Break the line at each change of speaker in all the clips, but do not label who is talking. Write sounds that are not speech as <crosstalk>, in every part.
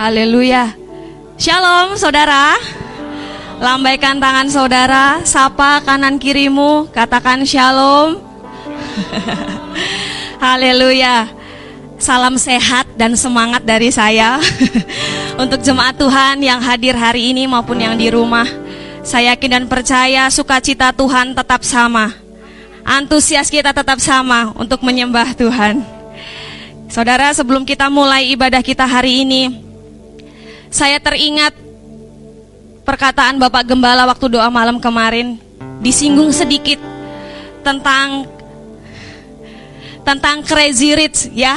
Haleluya. Shalom saudara. Lambaikan tangan saudara, sapa kanan kirimu, katakan shalom. <laughs> Haleluya. Salam sehat dan semangat dari saya <laughs> untuk jemaat Tuhan yang hadir hari ini maupun yang di rumah. Saya yakin dan percaya sukacita Tuhan tetap sama. Antusias kita tetap sama untuk menyembah Tuhan. Saudara, sebelum kita mulai ibadah kita hari ini, saya teringat perkataan Bapak Gembala waktu doa malam kemarin. Disinggung sedikit tentang tentang crazy rich ya.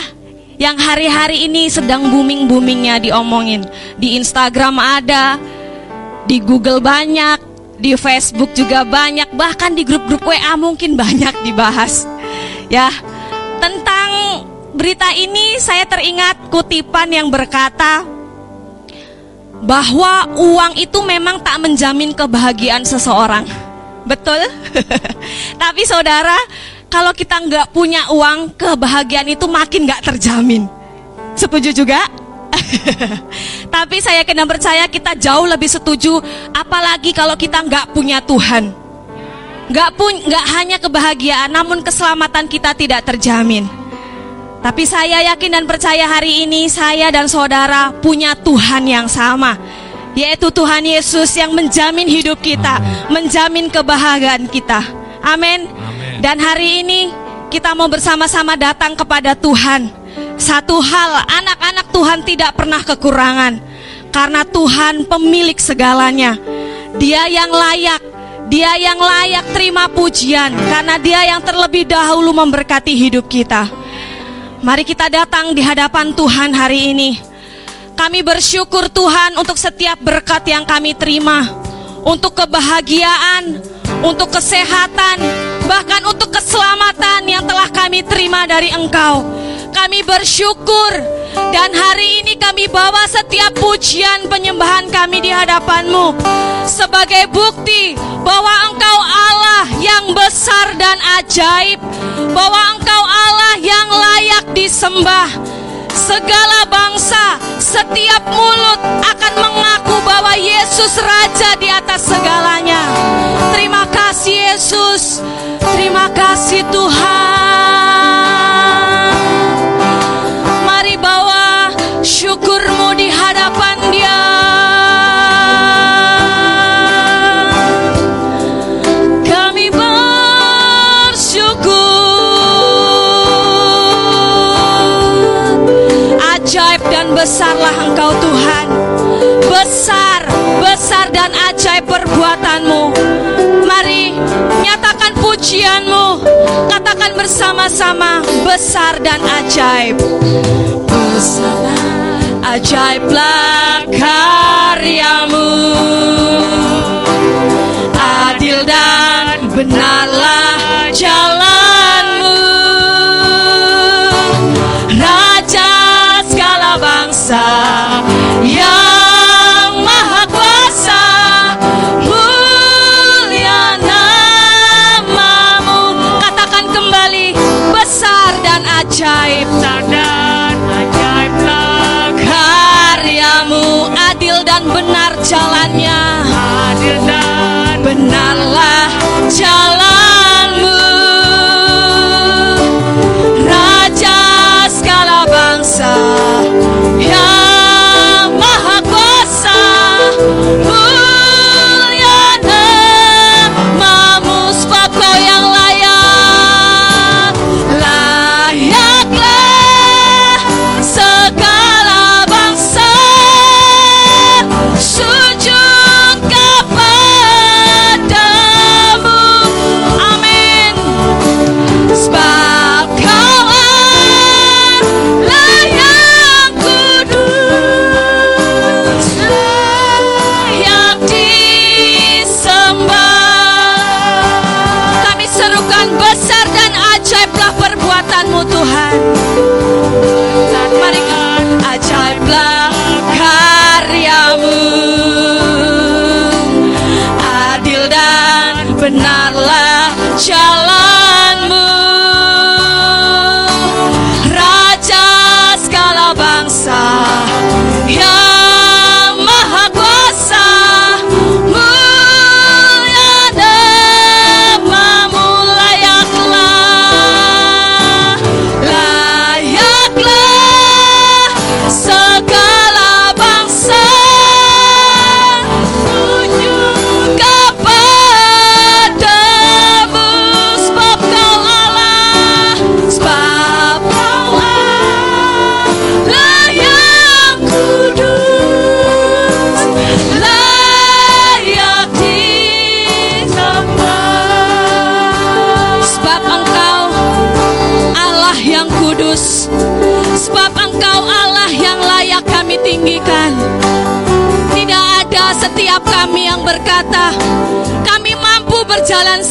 Yang hari-hari ini sedang booming-boomingnya diomongin. Di Instagram ada di Google banyak di Facebook juga banyak bahkan di grup-grup WA mungkin <laughs> banyak dibahas ya. Tentang berita ini saya teringat kutipan yang berkata bahwa uang itu memang tak menjamin kebahagiaan seseorang. Betul? <laughs> Tapi saudara, kalau kita nggak punya uang, kebahagiaan itu makin nggak terjamin. Setuju juga? <laughs> Tapi saya kena percaya kita jauh lebih setuju, apalagi kalau kita nggak punya Tuhan. Nggak pun nggak hanya kebahagiaan, namun keselamatan kita tidak terjamin. Tapi saya yakin dan percaya hari ini saya dan saudara punya Tuhan yang sama. Yaitu Tuhan Yesus yang menjamin hidup kita, Amen. menjamin kebahagiaan kita. Amin. Dan hari ini kita mau bersama-sama datang kepada Tuhan. Satu hal, anak-anak Tuhan tidak pernah kekurangan. Karena Tuhan pemilik segalanya. Dia yang layak, dia yang layak terima pujian karena dia yang terlebih dahulu memberkati hidup kita. Mari kita datang di hadapan Tuhan hari ini. Kami bersyukur Tuhan untuk setiap berkat yang kami terima, untuk kebahagiaan, untuk kesehatan, bahkan untuk keselamatan yang telah kami terima dari Engkau. Kami bersyukur dan hari ini kami bawa setiap pujian penyembahan kami di hadapanmu sebagai bukti bahwa Engkau Allah yang besar dan ajaib, bahwa Engkau Allah yang layak disembah. Segala bangsa, setiap mulut akan mengaku bahwa Yesus Raja di atas segalanya. Terima kasih Yesus, terima kasih Tuhan. Besarlah Engkau Tuhan. Besar, besar dan ajaib perbuatanmu. Mari nyatakan pujianmu. Katakan bersama-sama besar dan ajaib. Besar ajaiblah karyamu. Adil dan benarlah ajaib dan ajaiblah karyamu adil dan benar jalannya. Adil dan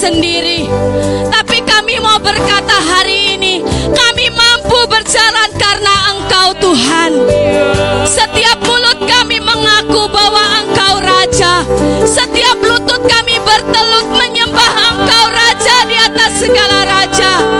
sendiri. Tapi kami mau berkata hari ini, kami mampu berjalan karena Engkau Tuhan. Setiap mulut kami mengaku bahwa Engkau Raja. Setiap lutut kami bertelut menyembah Engkau Raja di atas segala raja.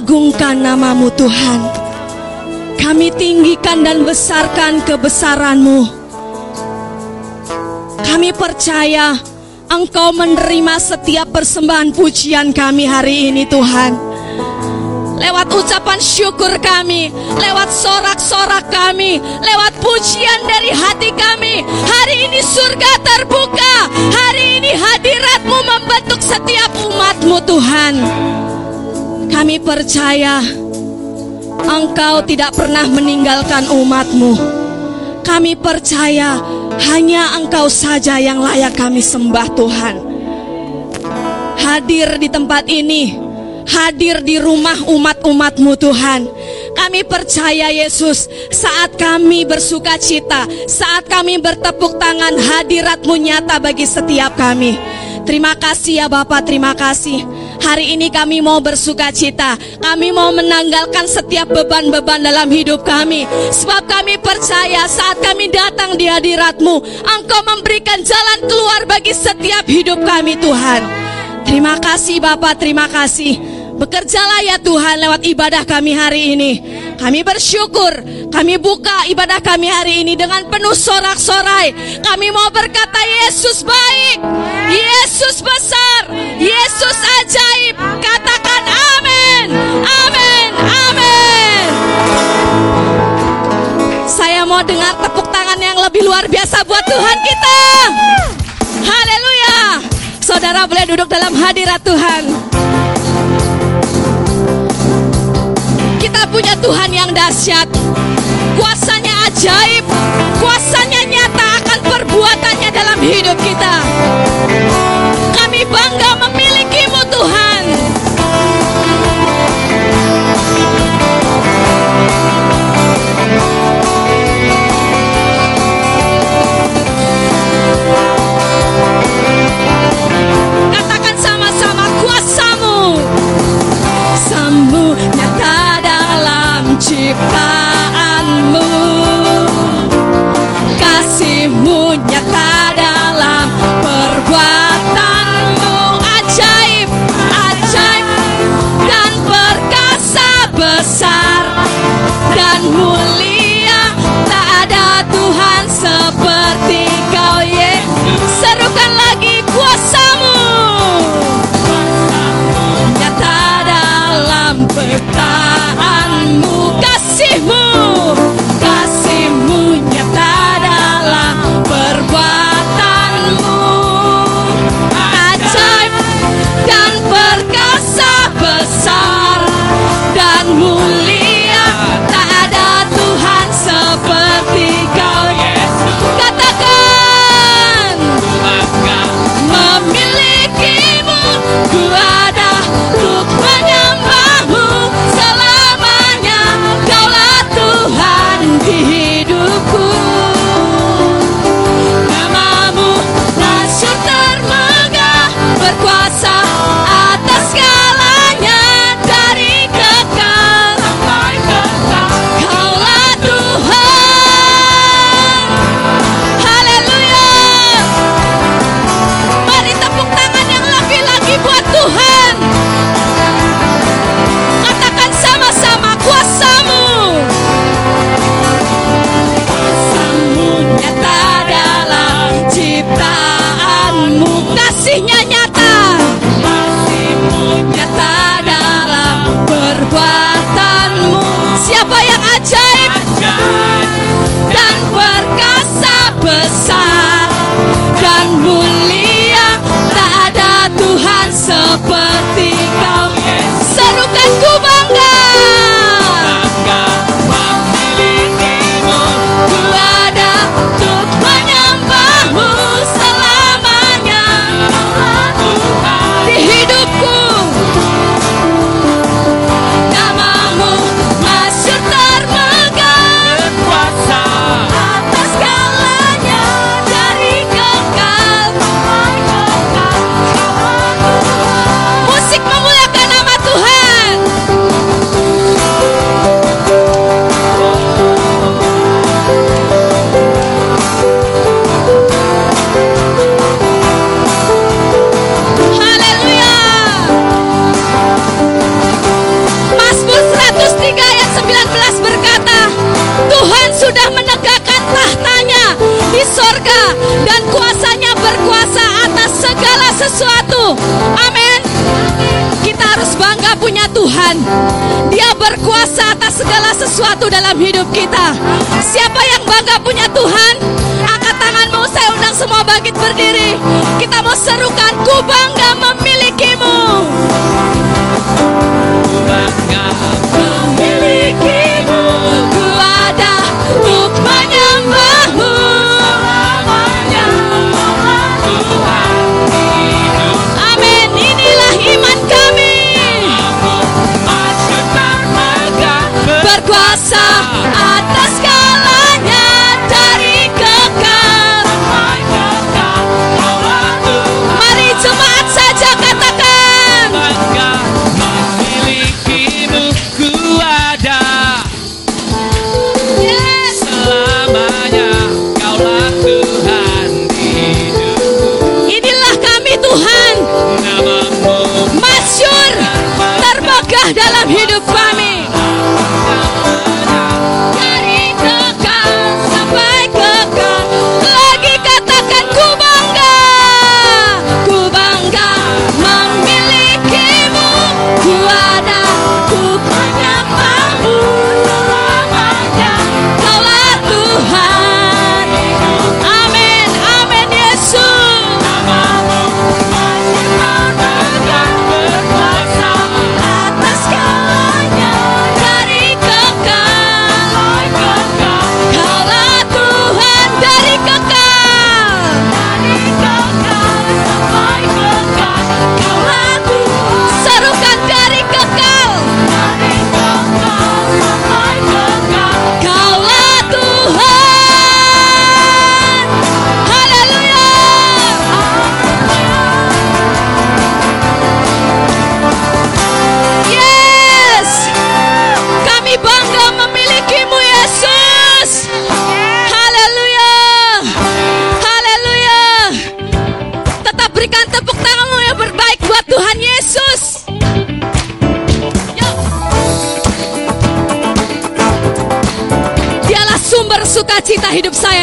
Kami agungkan namamu Tuhan. Kami tinggikan dan besarkan kebesaranmu. Kami percaya Engkau menerima setiap persembahan pujian kami hari ini Tuhan lewat ucapan syukur kami, lewat sorak-sorak kami, lewat pujian dari hati kami. Hari ini surga terbuka, hari ini hadiratmu membentuk setiap umatmu Tuhan. Kami percaya Engkau tidak pernah meninggalkan umatmu. Kami percaya hanya Engkau saja yang layak kami sembah Tuhan. Hadir di tempat ini hadir di rumah umat-umatmu Tuhan. Kami percaya Yesus saat kami bersuka cita, saat kami bertepuk tangan hadiratmu nyata bagi setiap kami. Terima kasih ya Bapak, terima kasih. Hari ini kami mau bersuka cita. Kami mau menanggalkan setiap beban-beban dalam hidup kami. Sebab kami percaya saat kami datang di hadiratmu, Engkau memberikan jalan keluar bagi setiap hidup kami Tuhan. Terima kasih Bapak, terima kasih. Bekerjalah ya Tuhan lewat ibadah kami hari ini. Kami bersyukur, kami buka ibadah kami hari ini dengan penuh sorak-sorai. Kami mau berkata Yesus baik, Yesus besar, Yesus ajaib. Katakan amin, amin, amin. Saya mau dengar tepuk tangan yang lebih luar biasa buat Tuhan kita. Haleluya. Saudara boleh duduk dalam hadirat Tuhan. Kita punya Tuhan yang dahsyat. Kuasanya ajaib, kuasanya nyata akan perbuatannya dalam hidup kita. Kami bangga memilikimu 19 berkata, Tuhan sudah menegakkan tahtanya di sorga dan kuasanya berkuasa atas segala sesuatu. Amin. Kita harus bangga punya Tuhan. Dia berkuasa atas segala sesuatu dalam hidup kita. Siapa yang bangga punya Tuhan? Angkat tanganmu, saya undang semua bangkit berdiri. Kita mau serukan, ku bangga memilikimu.
bangga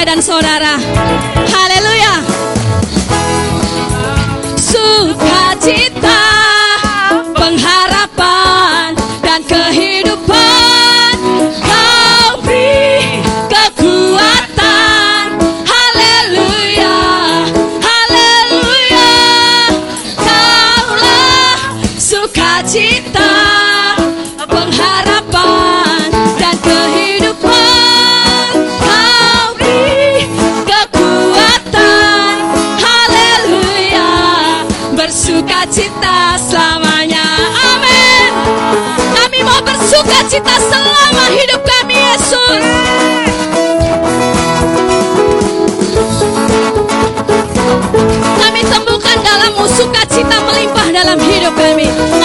dan saudara. Bersukacita selama hidup kami Yesus. Kami temukan dalammu sukacita melimpah dalam hidup kami.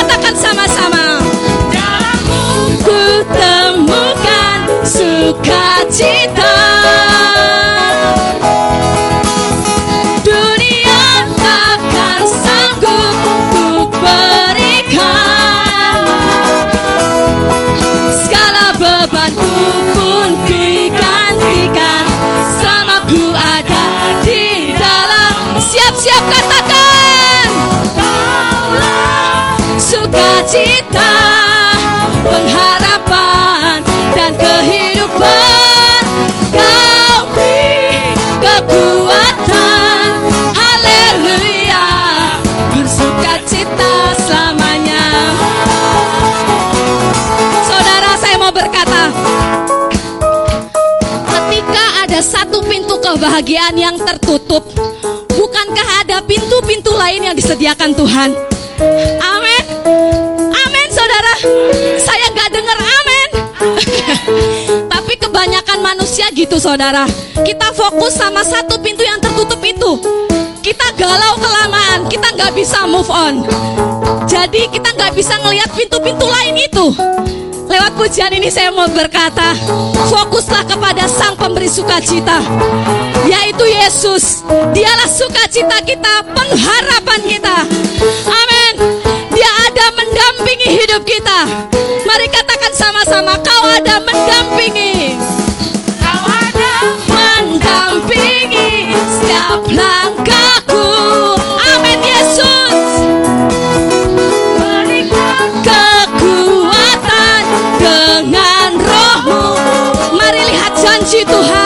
Kebahagiaan yang tertutup. Bukankah ada pintu-pintu lain yang disediakan Tuhan? Amin. Amin saudara. Saya nggak dengar amin. <laughs> Tapi kebanyakan manusia gitu saudara. Kita fokus sama satu pintu yang tertutup itu. Kita galau kelamaan. Kita nggak bisa move on. Jadi kita nggak bisa ngelihat pintu-pintu lain itu Lewat pujian ini saya mau berkata, fokuslah kepada sang pemberi sukacita, yaitu Yesus. Dialah sukacita kita, pengharapan kita. Amin. Dia ada mendampingi hidup kita. Mari katakan sama-sama, kau ada mendampingi.
Kau ada
mendampingi setiap langkahku. Amin Yesus. bendito Rei.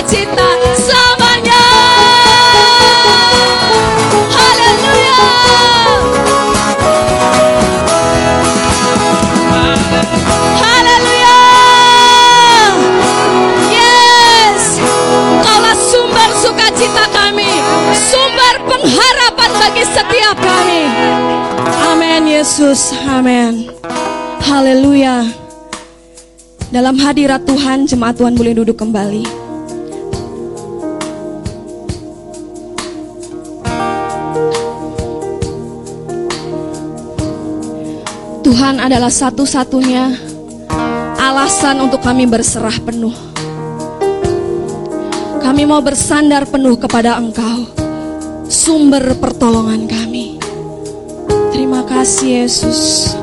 Cinta selamanya. Haleluya. Haleluya. Yes. Kaulah sumber sukacita kami, sumber pengharapan bagi setiap kami. Amin Yesus. Amin. Haleluya. Dalam hadirat Tuhan, jemaat Tuhan boleh duduk kembali. Tuhan adalah satu-satunya alasan untuk kami berserah penuh. Kami mau bersandar penuh kepada Engkau, sumber pertolongan kami. Terima kasih, Yesus.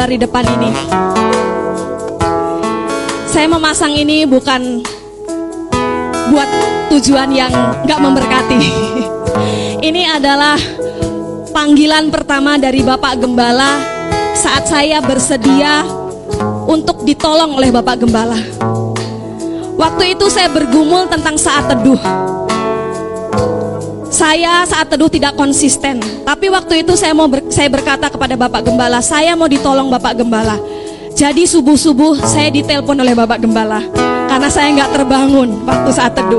Gambar di depan ini. Saya memasang ini bukan buat tujuan yang nggak memberkati. <laughs> ini adalah panggilan pertama dari Bapak Gembala saat saya bersedia untuk ditolong oleh Bapak Gembala. Waktu itu saya bergumul tentang saat teduh. Saya saat teduh tidak konsisten, tapi waktu itu saya mau ber- saya berkata kepada Bapak Gembala, saya mau ditolong Bapak Gembala. Jadi subuh-subuh saya ditelepon oleh Bapak Gembala karena saya nggak terbangun waktu saat teduh.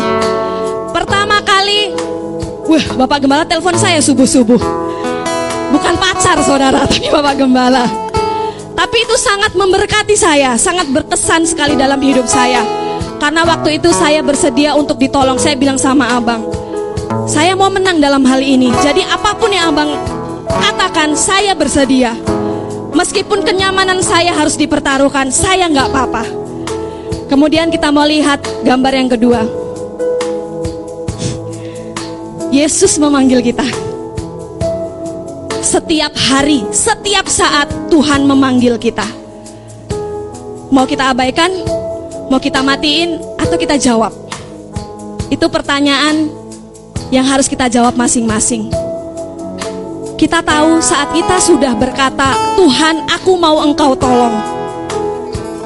Pertama kali, wah Bapak Gembala telepon saya subuh-subuh. Bukan pacar saudara, <laughs> tapi Bapak Gembala. Tapi itu sangat memberkati saya, sangat berkesan sekali dalam hidup saya. Karena waktu itu saya bersedia untuk ditolong, saya bilang sama abang, saya mau menang dalam hal ini. Jadi apa pun yang abang katakan, saya bersedia. Meskipun kenyamanan saya harus dipertaruhkan, saya nggak apa-apa. Kemudian kita mau lihat gambar yang kedua. Yesus memanggil kita. Setiap hari, setiap saat Tuhan memanggil kita. Mau kita abaikan, mau kita matiin, atau kita jawab? Itu pertanyaan yang harus kita jawab masing-masing. Kita tahu saat kita sudah berkata, "Tuhan, aku mau Engkau tolong."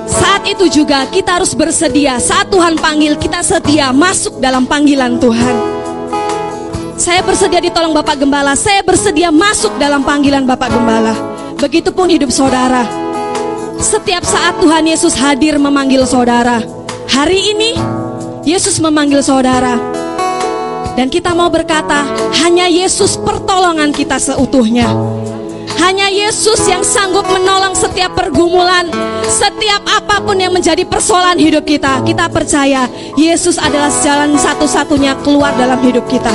Saat itu juga kita harus bersedia. Saat Tuhan panggil, kita sedia masuk dalam panggilan Tuhan. Saya bersedia ditolong Bapak Gembala. Saya bersedia masuk dalam panggilan Bapak Gembala. Begitupun hidup saudara. Setiap saat Tuhan Yesus hadir memanggil saudara. Hari ini Yesus memanggil saudara. Dan kita mau berkata, hanya Yesus pertolongan kita seutuhnya. Hanya Yesus yang sanggup menolong setiap pergumulan, setiap apa pun yang menjadi persoalan hidup kita. Kita percaya Yesus adalah jalan satu-satunya keluar dalam hidup kita.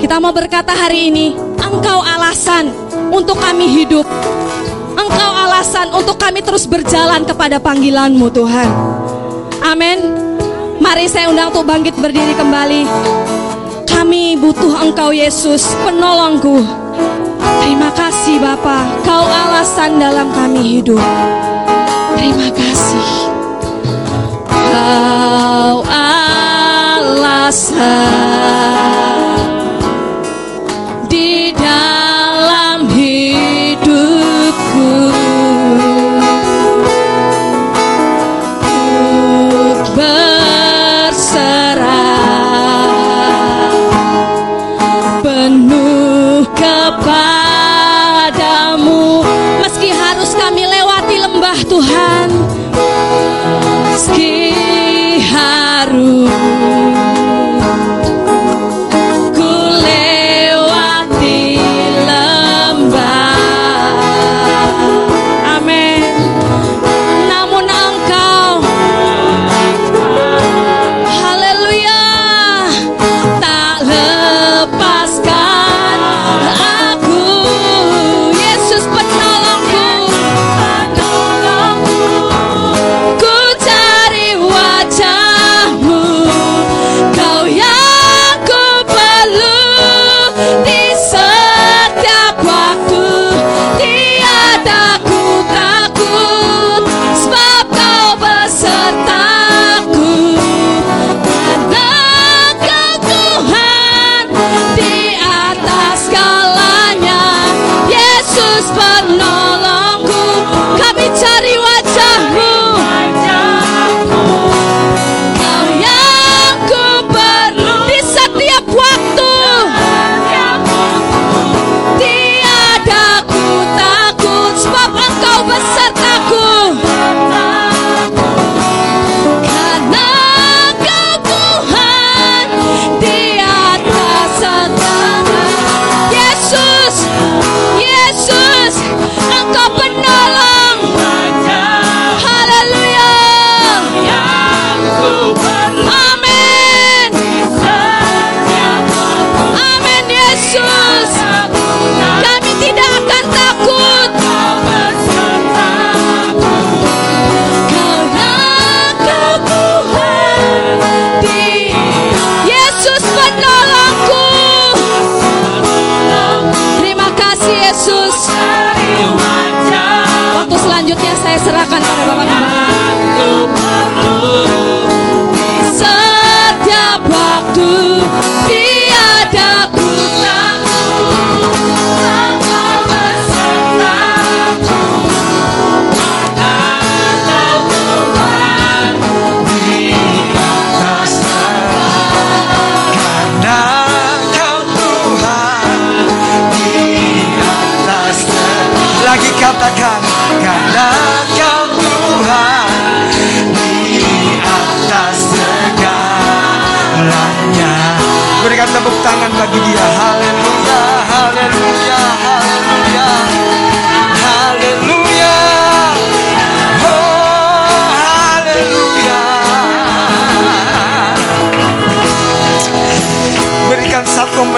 Kita mau berkata hari ini, Engkau alasan untuk kami hidup. Engkau alasan untuk kami terus berjalan kepada panggilanmu Tuhan. Amin. Mari saya undang untuk bangkit berdiri kembali. Kami butuh Engkau Yesus, penolongku. Terima kasih Bapa, Kau alasan dalam kami hidup. Terima kasih. Kau alasan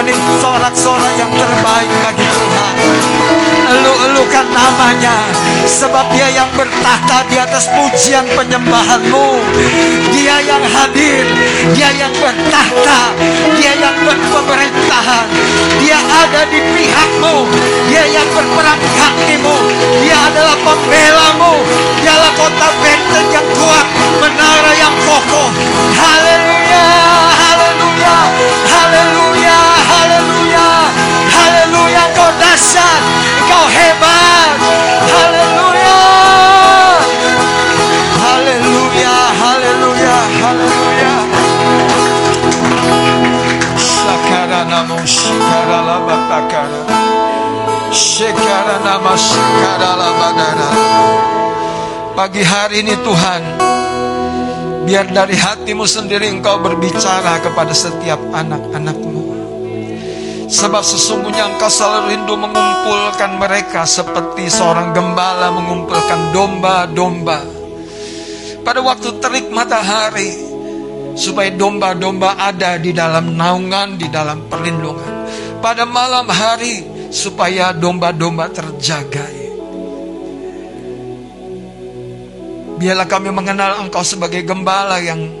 satu menit sorak-sorak yang terbaik Sebab dia yang bertahta di atas pujian penyembahanmu. Dia yang hadir. Dia yang bertahta. Dia yang berpemerintahan. Dia ada di pihakmu. Dia yang berperang gantimu. Dia adalah pembelamu. Dialah kota benteng yang kuat. Menara yang kokoh. Haleluya. Haleluya. Haleluya. Haleluya. Haleluya. Kau dahsyat. Kau hebat. Haleluya. Haleluya. Haleluya. Haleluya. Sakara namo shikara la batakara. Shikara nama shikara la badara. Pagi hari ini Tuhan, biar dari hatimu sendiri engkau berbicara kepada setiap anak-anakmu. Sebab sesungguhnya engkau selalu rindu mengumpulkan mereka seperti seorang gembala mengumpulkan domba-domba. Pada waktu terik matahari, supaya domba-domba ada di dalam naungan, di dalam perlindungan. Pada malam hari, supaya domba-domba terjaga. Biarlah kami mengenal Engkau sebagai gembala yang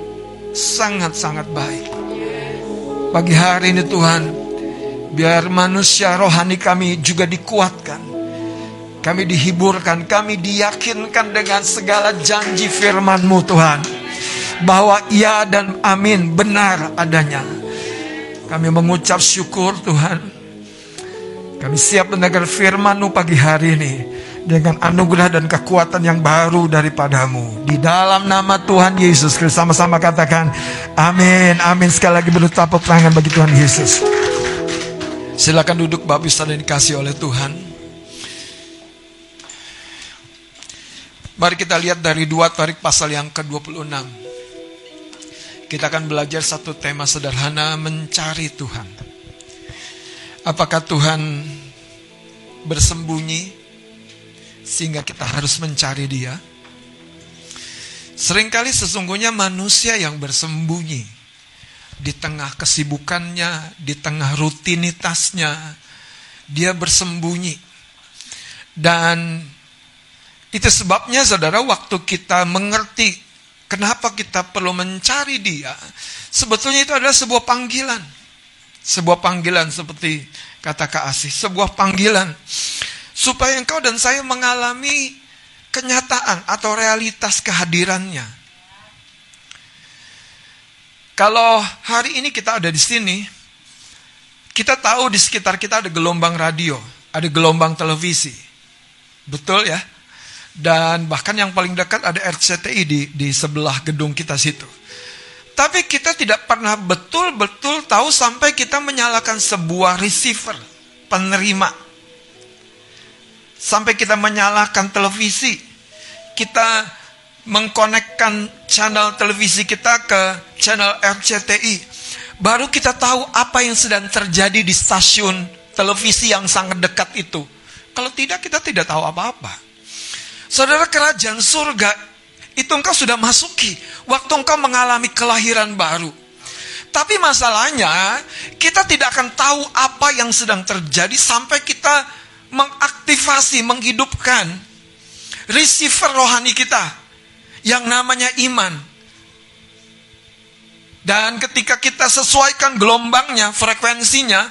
sangat-sangat baik. Pagi hari ini Tuhan, biar manusia rohani kami juga dikuatkan. Kami dihiburkan, kami diyakinkan dengan segala janji firman-Mu Tuhan. Bahwa iya dan amin benar adanya. Kami mengucap syukur Tuhan. Kami siap mendengar firman-Mu pagi hari ini dengan anugerah dan kekuatan yang baru daripadamu. Di dalam nama Tuhan Yesus Kristus sama-sama katakan amin. Amin sekali lagi beri tepuk tangan bagi Tuhan Yesus. Silakan duduk Bapak Ibu dan dikasih oleh Tuhan. Mari kita lihat dari dua tarik pasal yang ke-26. Kita akan belajar satu tema sederhana mencari Tuhan. Apakah Tuhan bersembunyi sehingga kita harus mencari Dia? Seringkali sesungguhnya manusia yang bersembunyi di tengah kesibukannya, di tengah rutinitasnya, dia bersembunyi. Dan itu sebabnya saudara waktu kita mengerti kenapa kita perlu mencari dia, sebetulnya itu adalah sebuah panggilan. Sebuah panggilan seperti kata Kak Asih, sebuah panggilan supaya engkau dan saya mengalami kenyataan atau realitas kehadirannya. Kalau hari ini kita ada di sini, kita tahu di sekitar kita ada gelombang radio, ada gelombang televisi. Betul ya? Dan bahkan yang paling dekat ada RCTI di, di sebelah gedung kita situ. Tapi kita tidak pernah betul-betul tahu sampai kita menyalakan sebuah receiver, penerima. Sampai kita menyalakan televisi. Kita mengkonekkan channel televisi kita ke channel RCTI. Baru kita tahu apa yang sedang terjadi di stasiun televisi yang sangat dekat itu. Kalau tidak, kita tidak tahu apa-apa. Saudara kerajaan surga, itu engkau sudah masuki. Waktu engkau mengalami kelahiran baru. Tapi masalahnya, kita tidak akan tahu apa yang sedang terjadi sampai kita mengaktifasi, menghidupkan receiver rohani kita yang namanya iman. Dan ketika kita sesuaikan gelombangnya, frekuensinya,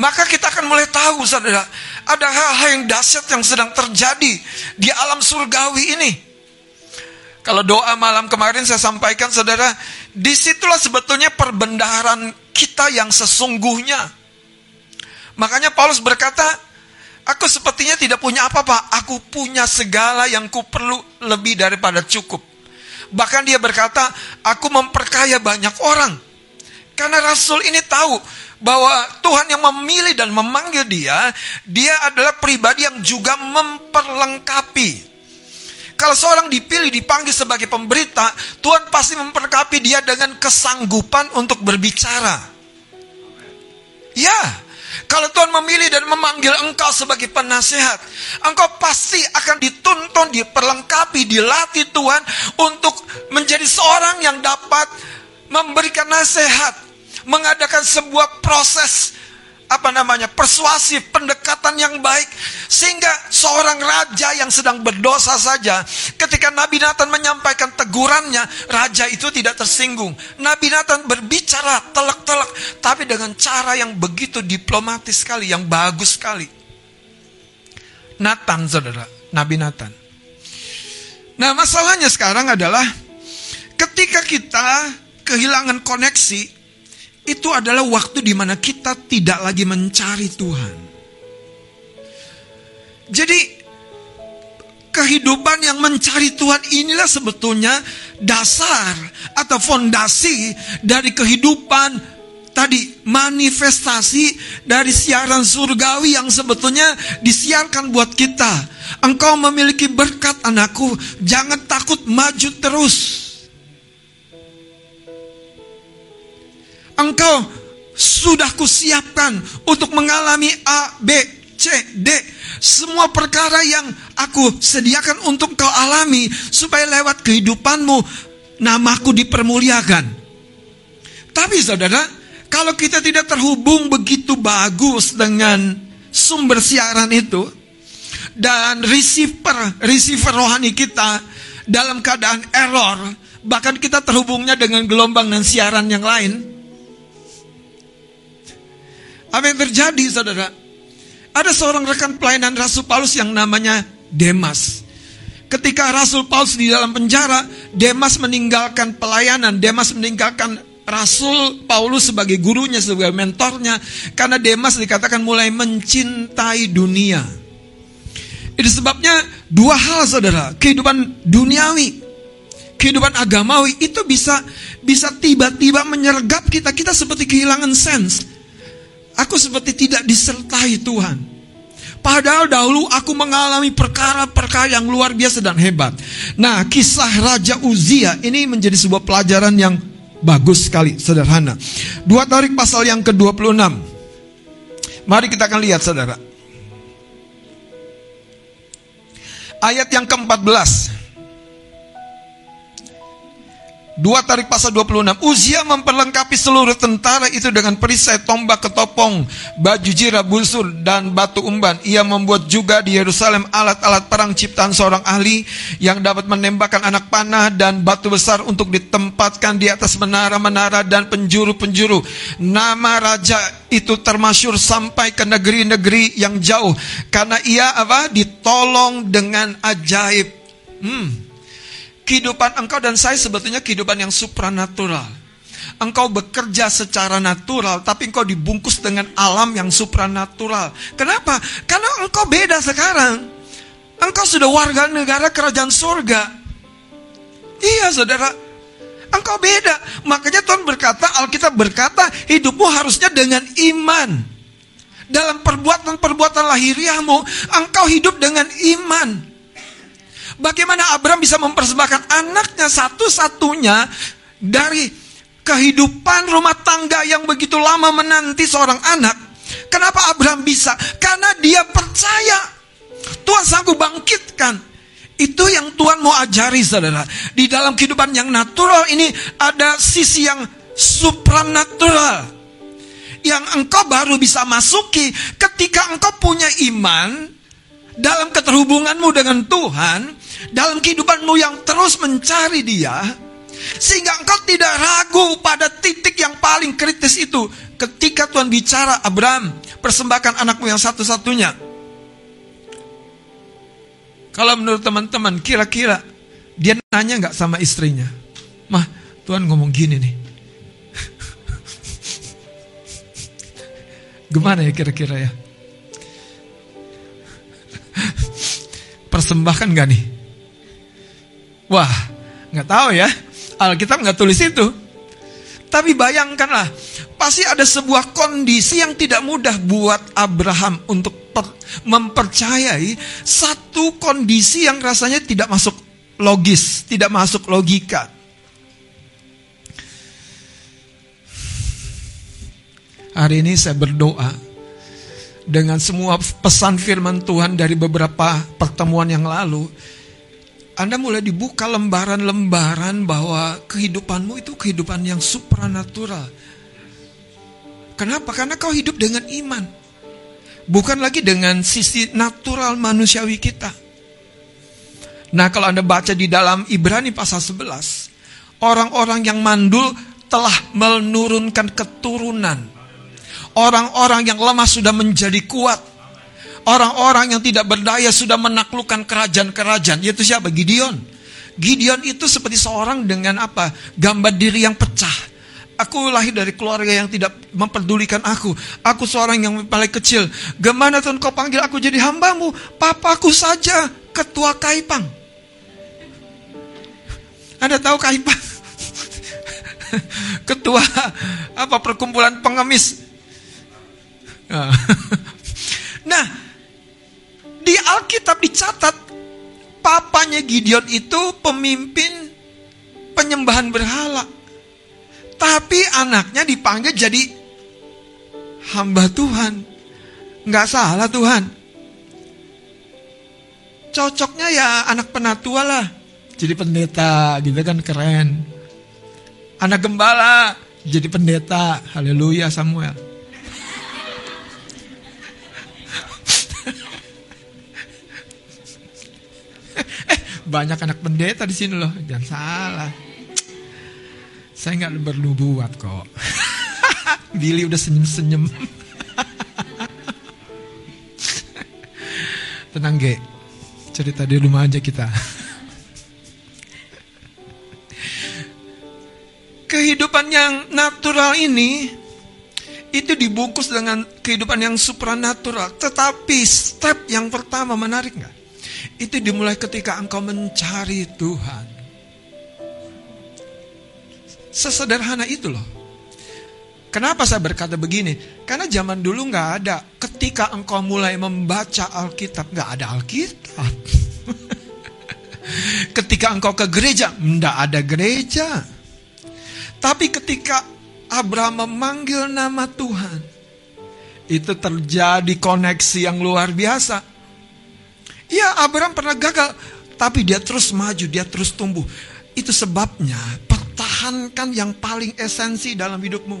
maka kita akan mulai tahu saudara, Ada hal-hal yang dahsyat yang sedang terjadi di alam surgawi ini. Kalau doa malam kemarin saya sampaikan saudara, di situlah sebetulnya perbendaharaan kita yang sesungguhnya. Makanya Paulus berkata, aku sepertinya tidak punya apa-apa, aku punya segala yang ku perlu lebih daripada cukup. Bahkan dia berkata, aku memperkaya banyak orang. Karena Rasul ini tahu bahwa Tuhan yang memilih dan memanggil dia, dia adalah pribadi yang juga memperlengkapi. Kalau seorang dipilih, dipanggil sebagai pemberita, Tuhan pasti memperlengkapi dia dengan kesanggupan untuk berbicara. Ya, kalau Tuhan memilih dan memanggil engkau sebagai penasehat, engkau pasti akan dituntun, diperlengkapi, dilatih Tuhan untuk menjadi seorang yang dapat memberikan nasihat, mengadakan sebuah proses apa namanya persuasif pendekatan yang baik sehingga seorang raja yang sedang berdosa saja ketika Nabi Nathan menyampaikan tegurannya raja itu tidak tersinggung. Nabi Nathan berbicara telak-telak tapi dengan cara yang begitu diplomatis sekali yang bagus sekali. Nathan saudara Nabi Nathan. Nah masalahnya sekarang adalah ketika kita kehilangan koneksi itu adalah waktu di mana kita tidak lagi mencari Tuhan. Jadi kehidupan yang mencari Tuhan inilah sebetulnya dasar atau fondasi dari kehidupan tadi manifestasi dari siaran surgawi yang sebetulnya disiarkan buat kita. Engkau memiliki berkat anakku, jangan takut maju terus. Engkau sudah kusiapkan untuk mengalami A, B, C, D. Semua perkara yang aku sediakan untuk kau alami supaya lewat kehidupanmu namaku dipermuliakan. Tapi saudara, kalau kita tidak terhubung begitu bagus dengan sumber siaran itu dan receiver receiver rohani kita dalam keadaan error, bahkan kita terhubungnya dengan gelombang dan siaran yang lain, apa yang terjadi saudara? Ada seorang rekan pelayanan Rasul Paulus yang namanya Demas. Ketika Rasul Paulus di dalam penjara, Demas meninggalkan pelayanan, Demas meninggalkan Rasul Paulus sebagai gurunya, sebagai mentornya, karena Demas dikatakan mulai mencintai dunia. Itu sebabnya dua hal saudara, kehidupan duniawi, kehidupan agamawi itu bisa bisa tiba-tiba menyergap kita, kita seperti kehilangan sense. Aku seperti tidak disertai Tuhan. Padahal dahulu aku mengalami perkara-perkara yang luar biasa dan hebat. Nah, kisah Raja Uzia ini menjadi sebuah pelajaran yang bagus sekali, sederhana. Dua tarik pasal yang ke-26. Mari kita akan lihat saudara. Ayat yang ke-14. Dua tarik pasal 26. Uzia memperlengkapi seluruh tentara itu dengan perisai, tombak, ketopong, baju jira, busur, dan batu umban. Ia membuat juga di Yerusalem alat-alat perang ciptaan seorang ahli yang dapat menembakkan anak panah dan batu besar untuk ditempatkan di atas menara-menara dan penjuru-penjuru. Nama raja itu termasyur sampai ke negeri-negeri yang jauh karena ia apa? ditolong dengan ajaib. Hmm, Kehidupan engkau dan saya sebetulnya kehidupan yang supranatural. Engkau bekerja secara natural, tapi engkau dibungkus dengan alam yang supranatural. Kenapa? Karena engkau beda sekarang. Engkau sudah warga negara kerajaan surga. Iya saudara, engkau beda. Makanya Tuhan berkata, Alkitab berkata, hidupmu harusnya dengan iman. Dalam perbuatan-perbuatan lahiriahmu, engkau hidup dengan iman. Bagaimana Abraham bisa mempersembahkan anaknya satu-satunya dari kehidupan rumah tangga yang begitu lama menanti seorang anak? Kenapa Abraham bisa? Karena dia percaya Tuhan sanggup bangkitkan. Itu yang Tuhan mau ajari saudara. Di dalam kehidupan yang natural ini ada sisi yang supranatural. Yang engkau baru bisa masuki ketika engkau punya iman dalam keterhubunganmu dengan Tuhan dalam kehidupanmu yang terus mencari dia, sehingga engkau tidak ragu pada titik yang paling kritis itu. Ketika Tuhan bicara, Abraham, persembahkan anakmu yang satu-satunya. Kalau menurut teman-teman, kira-kira dia nanya nggak sama istrinya? Mah, Tuhan ngomong gini nih. <laughs> Gimana ya kira-kira ya? <laughs> Persembahkan gak nih? Wah, nggak tahu ya. Alkitab nggak tulis itu. Tapi bayangkanlah, pasti ada sebuah kondisi yang tidak mudah buat Abraham untuk per- mempercayai satu kondisi yang rasanya tidak masuk logis, tidak masuk logika. Hari ini saya berdoa dengan semua pesan firman Tuhan dari beberapa pertemuan yang lalu. Anda mulai dibuka lembaran-lembaran bahwa kehidupanmu itu kehidupan yang supranatural. Kenapa? Karena kau hidup dengan iman. Bukan lagi dengan sisi natural manusiawi kita. Nah kalau Anda baca di dalam Ibrani pasal 11. Orang-orang yang mandul telah menurunkan keturunan Orang-orang yang lemah sudah menjadi kuat. Orang-orang yang tidak berdaya sudah menaklukkan kerajaan-kerajaan. Yaitu siapa? Gideon. Gideon itu seperti seorang dengan apa? Gambar diri yang pecah. Aku lahir dari keluarga yang tidak memperdulikan aku. Aku seorang yang paling kecil. Gimana Tuhan kau panggil aku jadi hambamu? Papaku saja ketua Kaipang. Anda tahu Kaipang? <laughs> ketua apa perkumpulan pengemis nah, di Alkitab dicatat papanya Gideon itu pemimpin penyembahan berhala. Tapi anaknya dipanggil jadi hamba Tuhan. Nggak salah Tuhan. Cocoknya ya anak penatua lah. Jadi pendeta gitu kan keren. Anak gembala jadi pendeta. Haleluya Samuel. Banyak anak pendeta di sini loh, jangan salah. Saya nggak bernubuat kok. <laughs> Billy udah senyum-senyum. <laughs> Tenang Ge, cerita di rumah aja kita. <laughs> Kehidupan yang natural ini itu dibungkus dengan kehidupan yang supranatural. Tetapi step yang pertama menarik nggak? Itu dimulai ketika engkau mencari Tuhan. Sesederhana itu loh. Kenapa saya berkata begini? Karena zaman dulu nggak ada. Ketika engkau mulai membaca Alkitab, nggak ada Alkitab. <laughs> ketika engkau ke gereja, nggak ada gereja. Tapi ketika Abraham memanggil nama Tuhan, itu terjadi koneksi yang luar biasa. Ya Abraham pernah gagal, tapi dia terus maju, dia terus tumbuh. Itu sebabnya pertahankan yang paling esensi dalam hidupmu.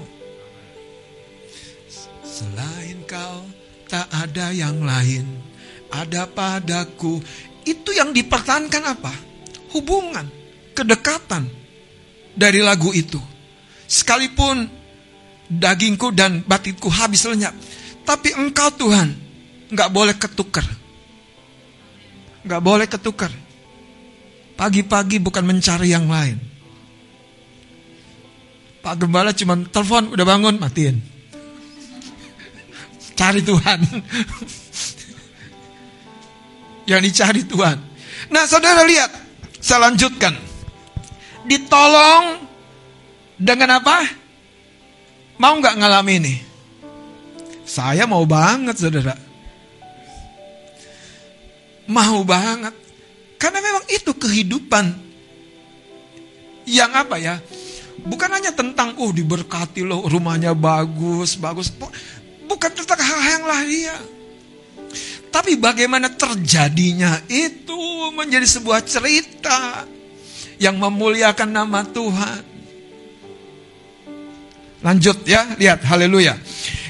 Selain kau, tak ada yang lain. Ada padaku. Itu yang dipertahankan apa? Hubungan, kedekatan dari lagu itu. Sekalipun dagingku dan batinku habis lenyap. Tapi engkau Tuhan, nggak boleh ketukar Gak boleh ketukar. Pagi-pagi bukan mencari yang lain. Pak Gembala cuma telepon, udah bangun, matiin. Cari Tuhan. yang dicari Tuhan. Nah saudara lihat, saya lanjutkan. Ditolong dengan apa? Mau nggak ngalami ini? Saya mau banget saudara. Mau banget. Karena memang itu kehidupan. Yang apa ya? Bukan hanya tentang, oh diberkati loh, rumahnya bagus, bagus. Bukan tentang hal-hal yang lahir. Tapi bagaimana terjadinya itu menjadi sebuah cerita yang memuliakan nama Tuhan. Lanjut ya, lihat haleluya.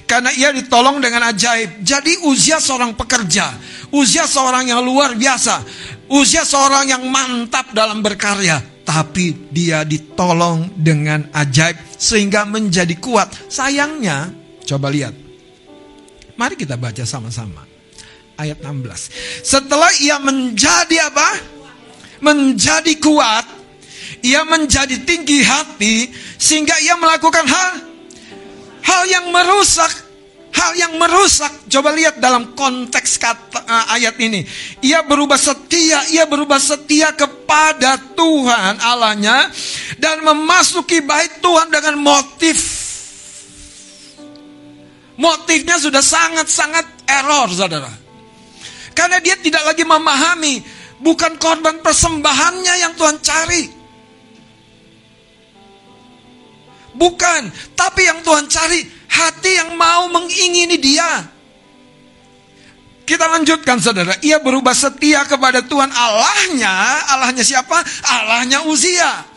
Karena ia ditolong dengan ajaib. Jadi Uzia seorang pekerja. Uzia seorang yang luar biasa. Uzia seorang yang mantap dalam berkarya. Tapi dia ditolong dengan ajaib sehingga menjadi kuat. Sayangnya, coba lihat. Mari kita baca sama-sama. ayat 16. Setelah ia menjadi apa? Menjadi kuat, ia menjadi tinggi hati sehingga ia melakukan hal hal yang merusak hal yang merusak. Coba lihat dalam konteks kata uh, ayat ini. Ia berubah setia, ia berubah setia kepada Tuhan Allahnya dan memasuki bait Tuhan dengan motif motifnya sudah sangat-sangat error, Saudara. Karena dia tidak lagi memahami bukan korban persembahannya yang Tuhan cari. Bukan, tapi yang Tuhan cari hati yang mau mengingini dia. Kita lanjutkan saudara, ia berubah setia kepada Tuhan Allahnya, Allahnya siapa? Allahnya Uzia.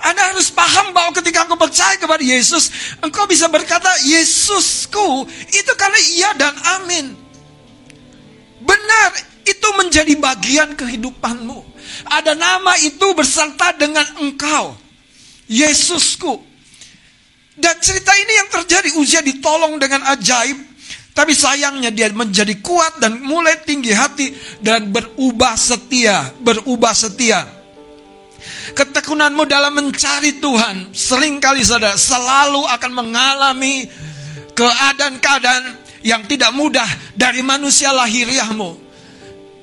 Anda harus paham bahwa ketika engkau percaya kepada Yesus, engkau bisa berkata, Yesusku, itu karena iya dan amin. Benar, itu menjadi bagian kehidupanmu. Ada nama itu berserta dengan engkau. Yesusku. Dan cerita ini yang terjadi, Uzia ditolong dengan ajaib. Tapi sayangnya dia menjadi kuat dan mulai tinggi hati dan berubah setia, berubah setia. Ketekunanmu dalam mencari Tuhan sering kali saudara selalu akan mengalami keadaan-keadaan yang tidak mudah dari manusia lahiriahmu.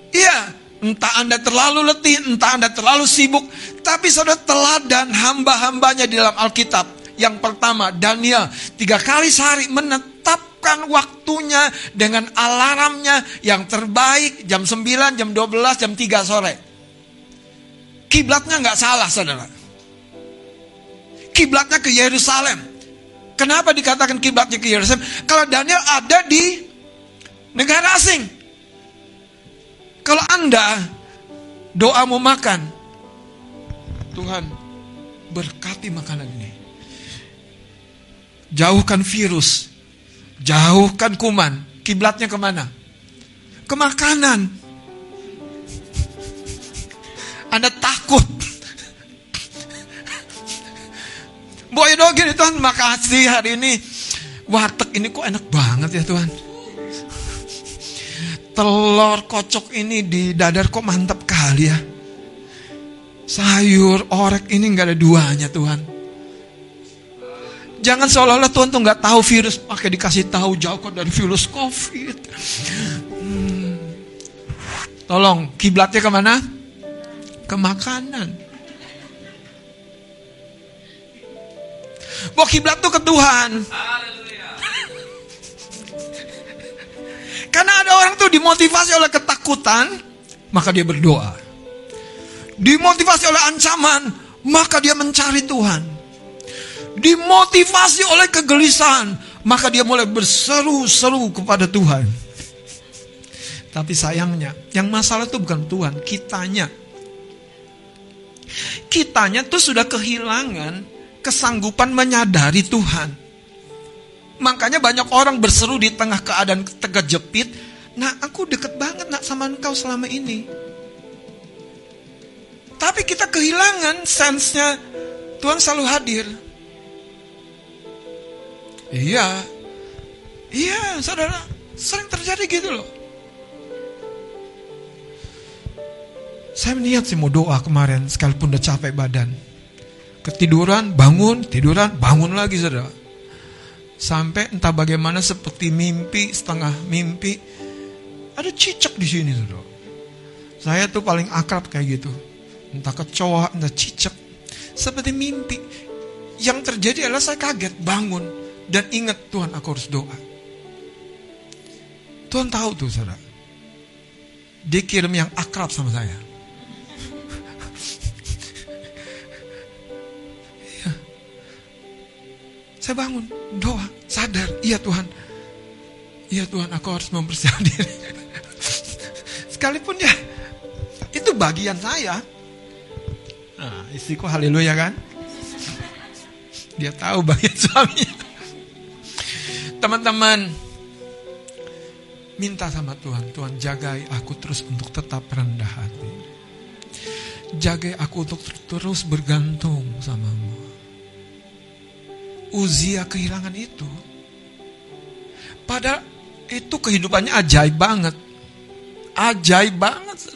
Iya, entah Anda terlalu letih, entah Anda terlalu sibuk, tapi saudara teladan hamba-hambanya di dalam Alkitab yang pertama, Daniel tiga kali sehari menetapkan waktunya dengan alarmnya yang terbaik jam 9, jam 12, jam 3 sore. Kiblatnya nggak salah, saudara. Kiblatnya ke Yerusalem. Kenapa dikatakan kiblatnya ke Yerusalem? Kalau Daniel ada di negara asing. Kalau Anda doa mau makan, Tuhan berkati makanan ini. Jauhkan virus. Jauhkan kuman. Kiblatnya ke mana? Ke makanan. Anda takut. Boy gini Tuhan, makasih hari ini. Warteg ini kok enak banget ya Tuhan. Telur kocok ini di dadar kok mantap kali ya. Sayur orek ini nggak ada duanya Tuhan. Jangan seolah-olah Tuhan tuh nggak tahu virus, pakai dikasih tahu jauh kok dari virus COVID. Hmm. Tolong kiblatnya ke mana? Ke makanan. Mau kiblat tuh ke Tuhan. Karena ada orang tuh dimotivasi oleh ketakutan, maka dia berdoa. Dimotivasi oleh ancaman, maka dia mencari Tuhan. Dimotivasi oleh kegelisahan, maka dia mulai berseru-seru kepada Tuhan. Tapi sayangnya, yang masalah itu bukan Tuhan, kitanya. Kitanya tuh sudah kehilangan kesanggupan menyadari Tuhan. Makanya banyak orang berseru di tengah keadaan terkejepit. Nah aku deket banget nak sama engkau selama ini. Tapi kita kehilangan sensenya Tuhan selalu hadir. Iya. Iya saudara. Sering terjadi gitu loh. Saya niat sih mau doa kemarin sekalipun udah capek badan. Ketiduran, bangun, tiduran, bangun lagi saudara. Sampai entah bagaimana seperti mimpi, setengah mimpi. Ada cicak di sini saudara. Saya tuh paling akrab kayak gitu. Entah kecoa, entah cicak. Seperti mimpi. Yang terjadi adalah saya kaget, bangun. Dan ingat Tuhan aku harus doa. Tuhan tahu tuh saudara. Dia kirim yang akrab sama saya. Iya. Saya bangun, doa, sadar, iya Tuhan. Iya Tuhan, aku harus mempersiapkan <laughs> diri. Sekalipun ya, itu bagian saya. Nah, istriku haleluya kan? Dia tahu bagian suaminya. Teman-teman, minta sama Tuhan, Tuhan jagai aku terus untuk tetap rendah hati. Jagai aku untuk terus bergantung samamu. Uzia kehilangan itu. Padahal itu kehidupannya ajaib banget. ajaib banget.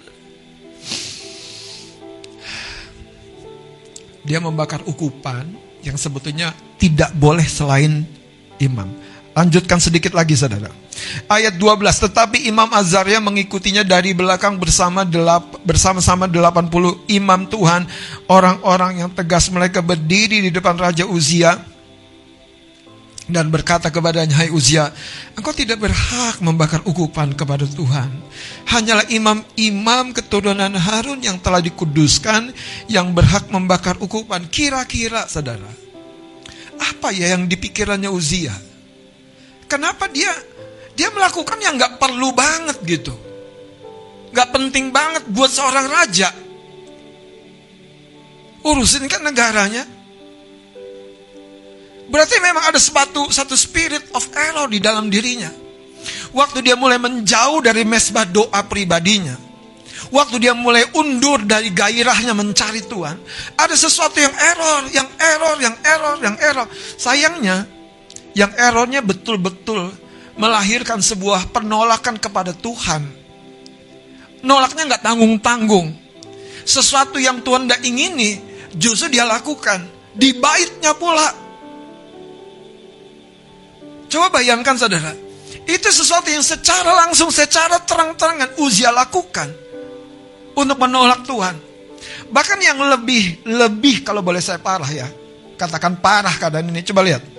Dia membakar ukupan yang sebetulnya tidak boleh selain imam. Lanjutkan sedikit lagi saudara. Ayat 12, tetapi Imam Azaria mengikutinya dari belakang bersama delap, bersama-sama 80 imam Tuhan, orang-orang yang tegas mereka berdiri di depan Raja Uzia dan berkata kepadanya, Hai Uzia, engkau tidak berhak membakar ukupan kepada Tuhan. Hanyalah imam-imam keturunan Harun yang telah dikuduskan yang berhak membakar ukupan. Kira-kira, saudara, apa ya yang dipikirannya Uzia? Kenapa dia dia melakukan yang nggak perlu banget gitu, nggak penting banget buat seorang raja. Urusin kan negaranya. Berarti memang ada sepatu satu spirit of error di dalam dirinya. Waktu dia mulai menjauh dari mesbah doa pribadinya. Waktu dia mulai undur dari gairahnya mencari Tuhan. Ada sesuatu yang error, yang error, yang error, yang error. Sayangnya, yang errornya betul-betul melahirkan sebuah penolakan kepada Tuhan. Nolaknya nggak tanggung-tanggung. Sesuatu yang Tuhan tidak ingini, justru dia lakukan. Di baitnya pula. Coba bayangkan saudara. Itu sesuatu yang secara langsung, secara terang-terangan Uzia lakukan. Untuk menolak Tuhan. Bahkan yang lebih, lebih kalau boleh saya parah ya. Katakan parah keadaan ini. Coba lihat.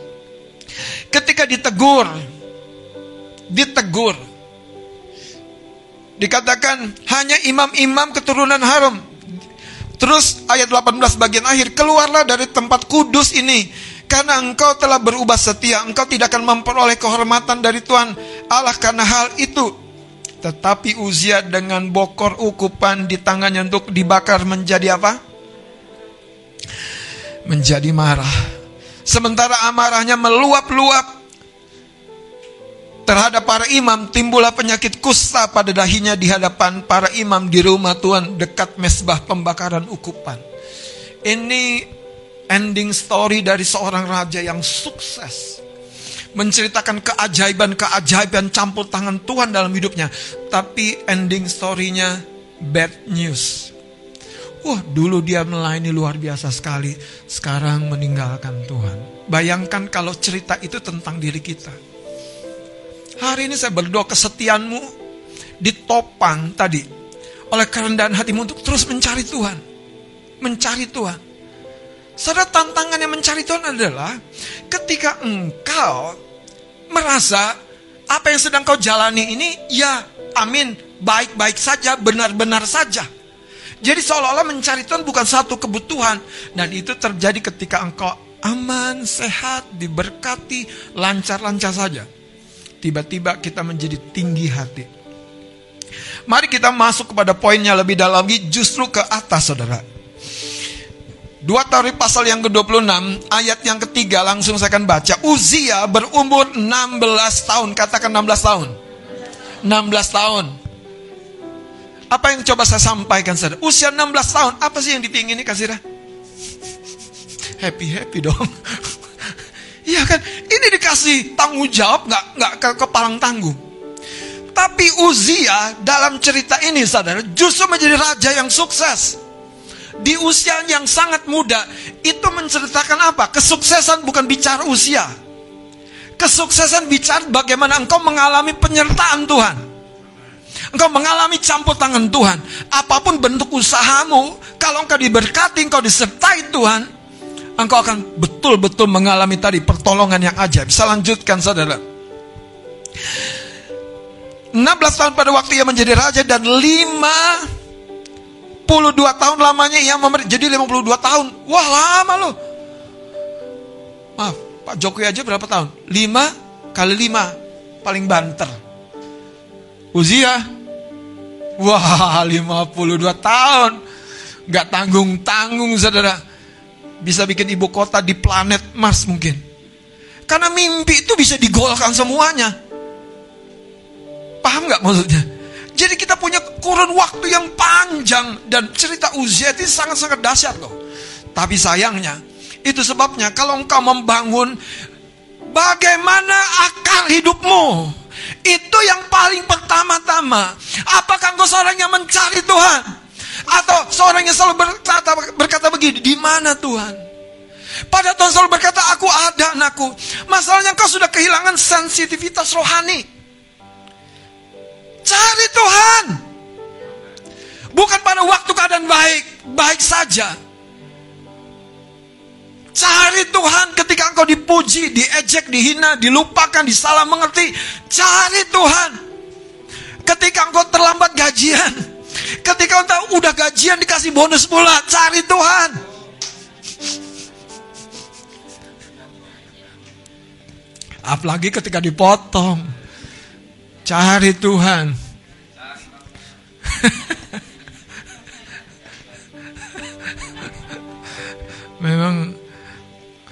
Ketika ditegur, ditegur, dikatakan hanya imam-imam keturunan Harum. Terus ayat 18 bagian akhir, keluarlah dari tempat kudus ini, karena engkau telah berubah setia, engkau tidak akan memperoleh kehormatan dari Tuhan Allah karena hal itu. Tetapi Uzia dengan bokor ukupan di tangannya untuk dibakar menjadi apa? Menjadi marah. Sementara amarahnya meluap-luap terhadap para imam, timbullah penyakit kusta pada dahinya di hadapan para imam di rumah Tuhan dekat mesbah pembakaran ukupan. Ini ending story dari seorang raja yang sukses. Menceritakan keajaiban-keajaiban campur tangan Tuhan dalam hidupnya. Tapi ending story-nya bad news. Wah, dulu dia melayani luar biasa sekali. Sekarang meninggalkan Tuhan. Bayangkan kalau cerita itu tentang diri kita. Hari ini saya berdoa kesetiaanmu ditopang tadi oleh kerendahan hatimu untuk terus mencari Tuhan. Mencari Tuhan. Saudara tantangan yang mencari Tuhan adalah ketika engkau merasa apa yang sedang kau jalani ini ya amin baik-baik saja, benar-benar saja. Jadi seolah-olah mencari Tuhan bukan satu kebutuhan. Dan itu terjadi ketika engkau aman, sehat, diberkati, lancar-lancar saja. Tiba-tiba kita menjadi tinggi hati. Mari kita masuk kepada poinnya lebih dalam lagi justru ke atas saudara. Dua Taurib pasal yang ke-26 ayat yang ketiga langsung saya akan baca. Uzia berumur 16 tahun, katakan 16 tahun. 16 tahun. Apa yang coba saya sampaikan saudara? Usia 16 tahun, apa sih yang dipingini kasirah? Happy-happy dong. <laughs> Iya kan? Ini dikasih tanggung jawab nggak nggak ke kepalang tanggung. Tapi Uzia dalam cerita ini saudara justru menjadi raja yang sukses. Di usia yang sangat muda itu menceritakan apa? Kesuksesan bukan bicara usia. Kesuksesan bicara bagaimana engkau mengalami penyertaan Tuhan. Engkau mengalami campur tangan Tuhan. Apa pun bentuk usahamu, kalau engkau diberkati, engkau disertai Tuhan, engkau akan betul-betul mengalami tadi pertolongan yang ajaib. Bisa lanjutkan saudara. 16 tahun pada waktu ia menjadi raja dan 52 tahun lamanya ia memerintah. Jadi 52 tahun. Wah lama loh. Maaf, Pak Jokowi aja berapa tahun? 5 kali 5 paling banter. Uzia. Wah 52 tahun. Gak tanggung-tanggung saudara bisa bikin ibu kota di planet Mars mungkin. Karena mimpi itu bisa digolkan semuanya. Paham nggak maksudnya? Jadi kita punya kurun waktu yang panjang dan cerita Uzia itu sangat-sangat dahsyat loh. Tapi sayangnya, itu sebabnya kalau engkau membangun bagaimana akal hidupmu, Itu yang paling pertama-tama. Apakah engkau seorang yang mencari Tuhan? Atau seorang yang selalu berkata, berkata begini, di mana Tuhan? Pada Tuhan selalu berkata, aku ada anakku. Masalahnya engkau sudah kehilangan sensitivitas rohani. Cari Tuhan. Bukan pada waktu keadaan baik, baik saja. Cari Tuhan ketika engkau dipuji, diejek, dihina, dilupakan, disalah mengerti. Cari Tuhan. Ketika engkau terlambat gajian. Ketika engkau udah gajian dikasih bonus pula. Cari Tuhan. Apalagi ketika dipotong. Cari Tuhan. <laughs> Memang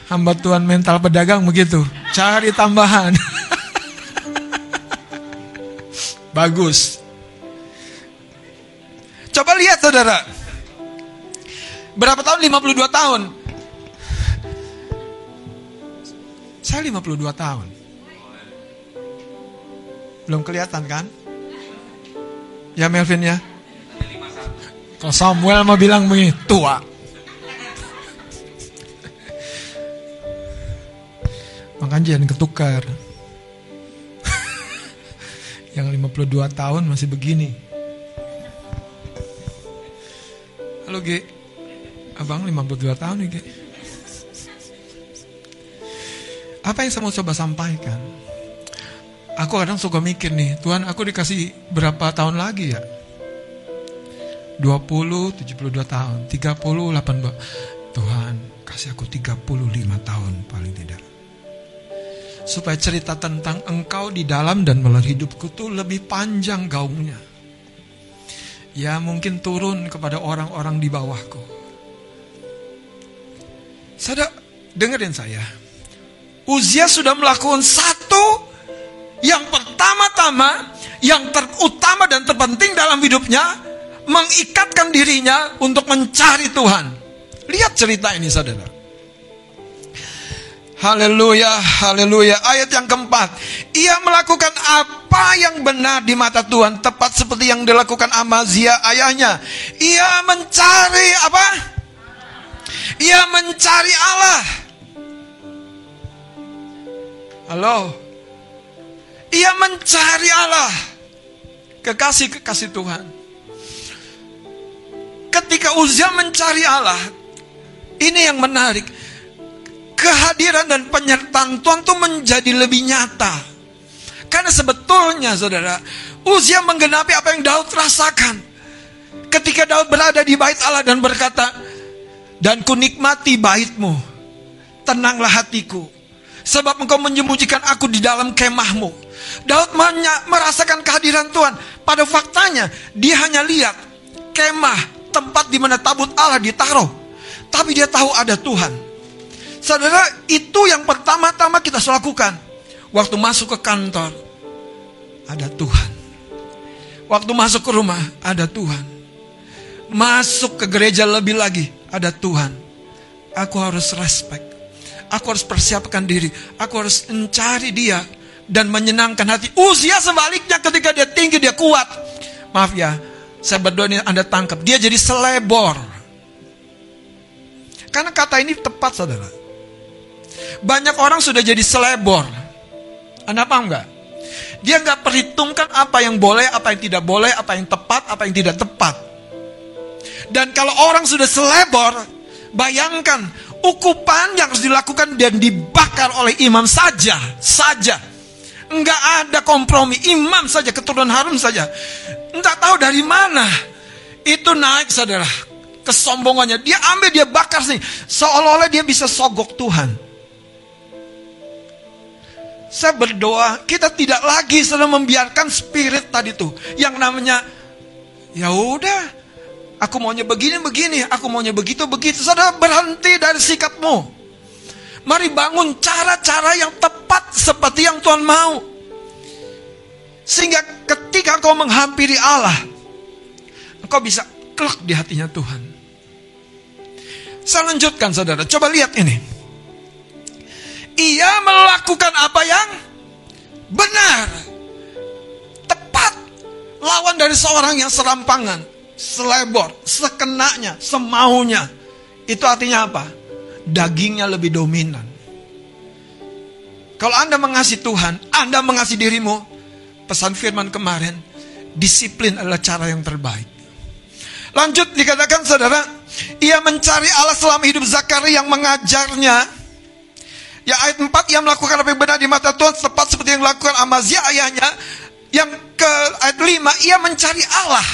hamba Tuhan mental pedagang begitu. Cari tambahan. <laughs> Bagus. Coba lihat saudara. Berapa tahun? 52 tahun. Saya 52 tahun. Belum kelihatan kan? Ya Melvin ya? Kalau Samuel mau bilang begini, tua. Makanya jangan ketukar. <laughs> Yang 52 tahun masih begini. Halo G. Abang 52 tahun nih G. Apa yang saya mau coba sampaikan? Aku kadang suka mikir nih, Tuhan aku dikasih berapa tahun lagi ya? 20, 72 tahun, 30, 82. Tuhan, kasih aku 35 tahun paling tidak. Supaya cerita tentang engkau di dalam dan melalui hidupku tuh lebih panjang gaungnya. Ya mungkin turun kepada orang-orang di bawahku. Saudara, dengerin saya. Uzia sudah melakukan satu yang pertama-tama, yang terutama dan terpenting dalam hidupnya, mengikatkan dirinya untuk mencari Tuhan. Lihat cerita ini saudara. Haleluya, haleluya. Ayat yang keempat. Ia melakukan apa yang benar di mata Tuhan. Tepat seperti yang dilakukan Amazia ayahnya. Ia mencari apa? Ia mencari Allah. Halo. Ia mencari Allah. Kekasih-kekasih Tuhan. Ketika Uzia mencari Allah, ini yang menarik. Kehadiran dan penyertaan Tuhan itu menjadi lebih nyata. Karena sebetulnya saudara, Uzia menggenapi apa yang Daud rasakan. Ketika Daud berada di bait Allah dan berkata, Dan ku nikmati baitmu, tenanglah hatiku. Sebab engkau menyembunyikan aku di dalam kemahmu. Daud merasakan kehadiran Tuhan. Pada faktanya, dia hanya lihat kemah, tempat di mana tabut Allah ditaruh. Tapi dia tahu ada Tuhan. Saudara, itu yang pertama-tama kita lakukan. Waktu masuk ke kantor, ada Tuhan. Waktu masuk ke rumah, ada Tuhan. Masuk ke gereja lebih lagi, ada Tuhan. Aku harus respect. Aku harus persiapkan diri. Aku harus mencari dia dan menyenangkan hati. Usia sebaliknya ketika dia tinggi, dia kuat. Maaf ya, saya berdoa ini Anda tangkap. Dia jadi selebor. Karena kata ini tepat saudara. Banyak orang sudah jadi selebor. Anda paham nggak? Dia nggak perhitungkan apa yang boleh, apa yang tidak boleh, apa yang tepat, apa yang tidak tepat. Dan kalau orang sudah selebor, bayangkan ukupan yang harus dilakukan dan dibakar oleh imam saja, saja. Enggak ada kompromi, imam saja, keturunan Harun saja. Enggak tahu dari mana itu naik saudara. Kesombongannya, dia ambil, dia bakar sih. Seolah-olah dia bisa sogok Tuhan. Saya berdoa, kita tidak lagi sedang membiarkan spirit tadi tuh. Yang namanya, ya udah, aku maunya begini begini, aku maunya begitu begitu. Saudara berhenti dari sikapmu. Mari bangun cara-cara yang tepat seperti yang Tuhan mau. Sehingga ketika kau menghampiri Allah, engkau bisa kelak di hatinya Tuhan. Saya lanjutkan saudara, coba lihat ini. Ia melakukan apa yang benar Lawan dari seorang yang serampangan, selebor, sekenanya, semaunya. Itu artinya apa? Dagingnya lebih dominan. Kalau Anda mengasihi Tuhan, Anda mengasihi dirimu, pesan firman kemarin, disiplin adalah cara yang terbaik. Lanjut dikatakan saudara, ia mencari Allah selama hidup Zakaria yang mengajarnya. Ya ayat 4, ia melakukan apa yang benar di mata Tuhan, tepat seperti yang dilakukan Amazia ayahnya. Yang ke ayat 5, ia mencari Allah.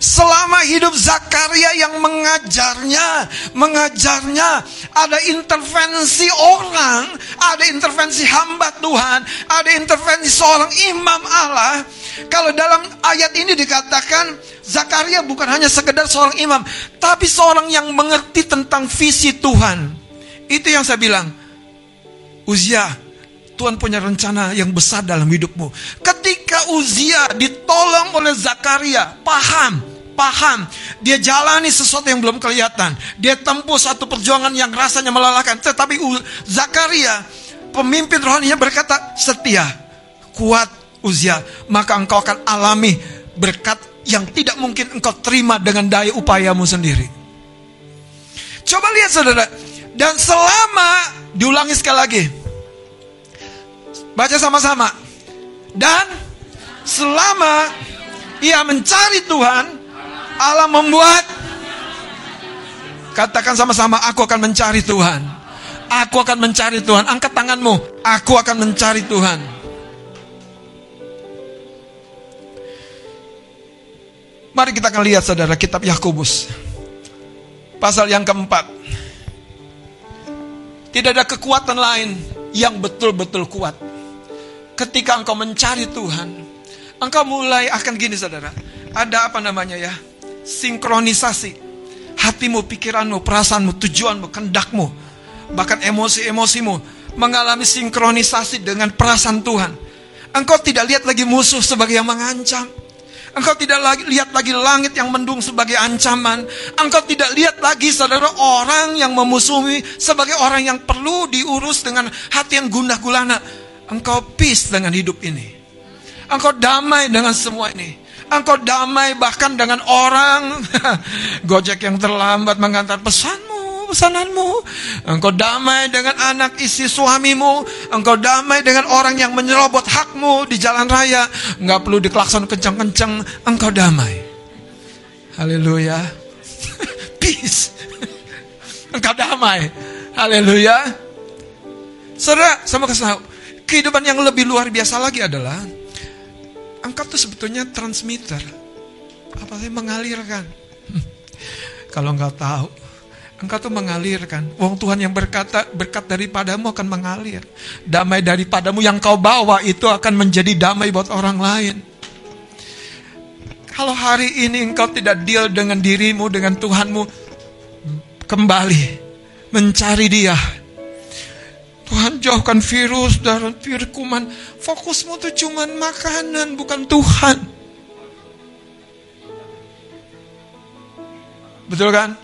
Selama hidup Zakaria yang mengajarnya, mengajarnya, ada intervensi orang, ada intervensi hamba Tuhan, ada intervensi seorang imam Allah. Kalau dalam ayat ini dikatakan Zakaria bukan hanya sekedar seorang imam, tapi seorang yang mengerti tentang visi Tuhan. Itu yang saya bilang. Uzia, Tuhan punya rencana yang besar dalam hidupmu. Ketika Uzia ditolong oleh Zakaria, paham, paham, dia jalani sesuatu yang belum kelihatan. Dia tempuh satu perjuangan yang rasanya melelahkan. Tetapi Zakaria, pemimpin rohaninya berkata, setia, kuat Uzia, maka engkau akan alami berkat yang tidak mungkin engkau terima dengan daya upayamu sendiri. Coba lihat saudara, dan selama diulangi sekali lagi. Baca sama-sama. Dan selama ia mencari Tuhan, Allah membuat Katakan sama-sama, aku akan mencari Tuhan. Aku akan mencari Tuhan. Angkat tanganmu, aku akan mencari Tuhan. Mari kita akan lihat saudara kitab Yakobus. Pasal yang keempat. Tidak ada kekuatan lain yang betul-betul kuat. Ketika engkau mencari Tuhan, engkau mulai akan gini saudara. Ada apa namanya ya? Sinkronisasi. Hatimu, pikiranmu, perasaanmu, tujuanmu, kendakmu. Bahkan emosi-emosimu. Mengalami sinkronisasi dengan perasaan Tuhan. Engkau tidak lihat lagi musuh sebagai yang mengancam. Engkau tidak lagi lihat lagi langit yang mendung sebagai ancaman. Engkau tidak lihat lagi saudara orang yang memusuhi sebagai orang yang perlu diurus dengan hati yang gundah gulana. Engkau peace dengan hidup ini. Engkau damai dengan semua ini. Engkau damai bahkan dengan orang <laughs> Gojek yang terlambat mengantar pesanmu, pesananmu. Engkau damai dengan anak istri suamimu. Engkau damai dengan orang yang menyerobot hakmu di jalan raya. Enggak perlu diklakson kencang-kencang. Engkau damai. Haleluya. <laughs> Peace. <laughs> Engkau damai. Haleluya. Saudara, sama kesal. Kehidupan yang lebih luar biasa lagi adalah engkau tuh sebetulnya transmitter. Apa sih mengalirkan? <laughs> Kalau engkau tahu, engkau tuh mengalirkan. Wong Tuhan yang berkata, berkat daripadamu akan mengalir. Damai daripadamu yang kau bawa itu akan menjadi damai buat orang lain. Kalau hari ini engkau tidak deal dengan dirimu, dengan Tuhanmu, kembali mencari dia. Tuhan jauhkan virus dan kuman. Fokusmu tuh cuman makanan, bukan Tuhan. Betul kan?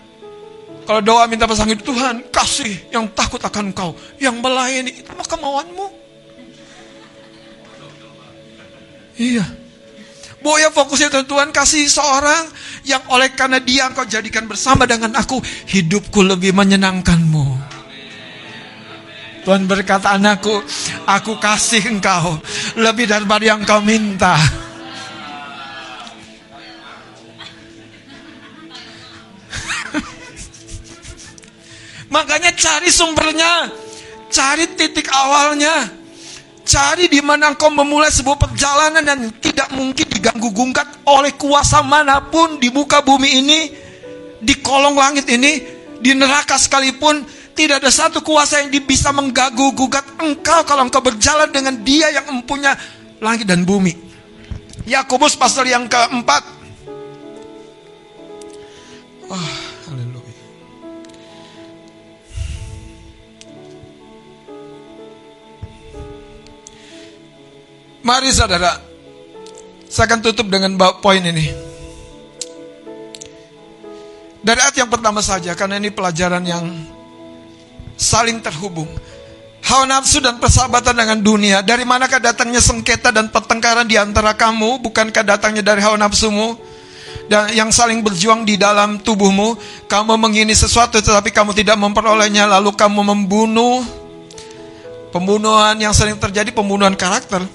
Kalau doa minta pasang hidup Tuhan, kasih yang takut akan engkau, yang melayani, itu mah kemauanmu. Iya. Boya fokusnya Tuhan, Tuhan kasih seorang yang oleh karena dia engkau jadikan bersama dengan aku, hidupku lebih menyenangkanmu. Tuhan berkata anakku, aku kasih engkau lebih daripada yang kau minta. Makanya cari sumbernya, cari titik awalnya, cari di mana engkau memulai sebuah perjalanan dan tidak mungkin diganggu gungkat oleh kuasa mana pun di muka bumi ini, di kolong langit ini, di neraka sekalipun, tidak ada satu kuasa yang bisa mengganggu gugat engkau kalau engkau berjalan dengan dia yang mempunyai langit dan bumi. Yakobus pasal yang keempat. Haleluya. Mari saudara, saya akan tutup dengan poin ini. Dari ayat yang pertama saja, karena ini pelajaran yang saling terhubung. hawa nafsu dan persahabatan dengan dunia. Dari manakah datangnya sengketa dan pertengkaran di antara kamu? Bukankah datangnya dari hawa nafsumu? Dan yang saling berjuang di dalam tubuhmu, kamu mengini sesuatu tetapi kamu tidak memperolehnya, lalu kamu membunuh. Pembunuhan yang sering terjadi pembunuhan karakter.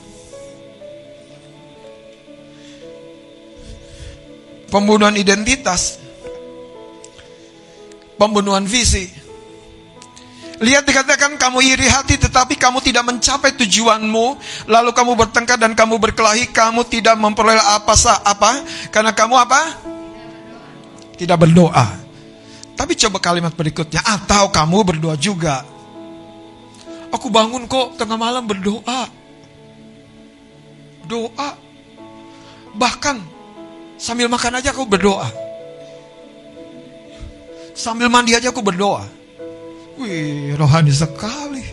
Pembunuhan identitas. Pembunuhan visi. Lihat dikatakan kamu iri hati tetapi kamu tidak mencapai tujuanmu lalu kamu bertengkar dan kamu berkelahi kamu tidak memperoleh apa apa karena kamu apa? Tidak berdoa. Tapi coba kalimat berikutnya atau kamu berdoa juga. Aku bangun kok tengah malam berdoa. Doa. Bahkan sambil makan aja aku berdoa. Sambil mandi aja aku berdoa. Wih, rohani sekali.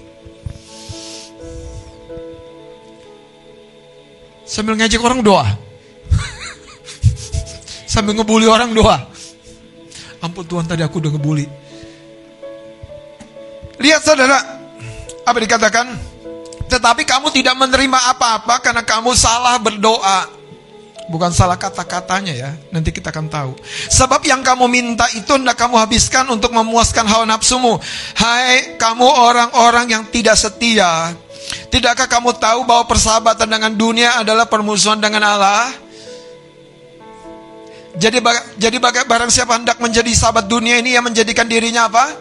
Sambil ngejek orang doa. <laughs> Sambil ngebully orang doa. Ampun Tuhan tadi aku udah ngebully. Lihat saudara, apa dikatakan? Tetapi kamu tidak menerima apa-apa karena kamu salah berdoa. Bukan salah kata-katanya ya, nanti kita akan tahu. Sebab yang kamu minta itu hendak kamu habiskan untuk memuaskan hawa nafsumu. Hai kamu orang-orang yang tidak setia. Tidakkah kamu tahu bahwa persahabatan dengan dunia adalah permusuhan dengan Allah? Jadi jadi barang siapa hendak menjadi sahabat dunia ini yang menjadikan dirinya apa?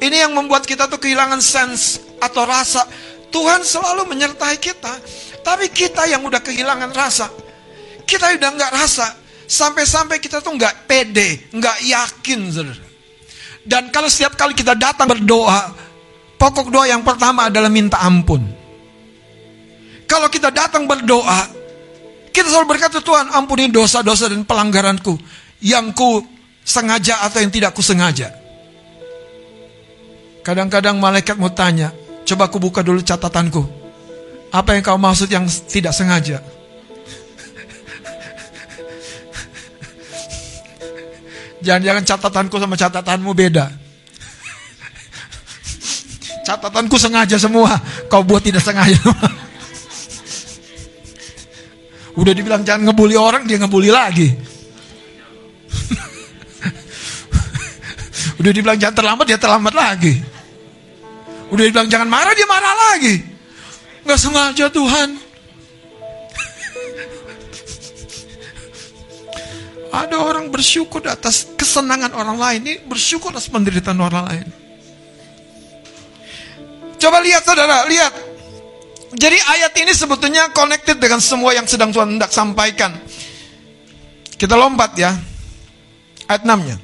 Ini yang membuat kita tuh kehilangan sense atau rasa. Tuhan selalu menyertai kita. Tapi kita yang udah kehilangan rasa. Kita udah nggak rasa. Sampai-sampai kita tuh nggak pede, nggak yakin, saudara. Dan kalau setiap kali kita datang berdoa, pokok doa yang pertama adalah minta ampun. Kalau kita datang berdoa, kita selalu berkata Tuhan ampuni dosa-dosa dan pelanggaranku yang ku sengaja atau yang tidak ku sengaja. Kadang-kadang malaikat mau tanya, coba aku buka dulu catatanku. Apa yang kau maksud yang tidak sengaja? Jangan-jangan catatanku sama catatanmu beda. Catatanku sengaja semua, kau buat tidak sengaja. Udah dibilang jangan ngebully orang, dia ngebully lagi. Udah dibilang jangan terlambat, dia terlambat lagi. Udah dibilang jangan marah, dia marah lagi. Gak sengaja Tuhan. Ada orang bersyukur atas kesenangan orang lain. Ini bersyukur atas penderitaan orang lain. Coba lihat saudara, lihat. Jadi ayat ini sebetulnya connected dengan semua yang sedang Tuhan hendak sampaikan. Kita lompat ya. Ayat 6-nya.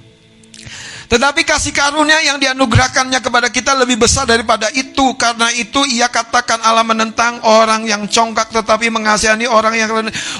Tetapi kasih karunia yang dianugerahkannya kepada kita lebih besar daripada itu. Karena itu ia katakan Allah menentang orang yang congkak tetapi mengasihani orang yang.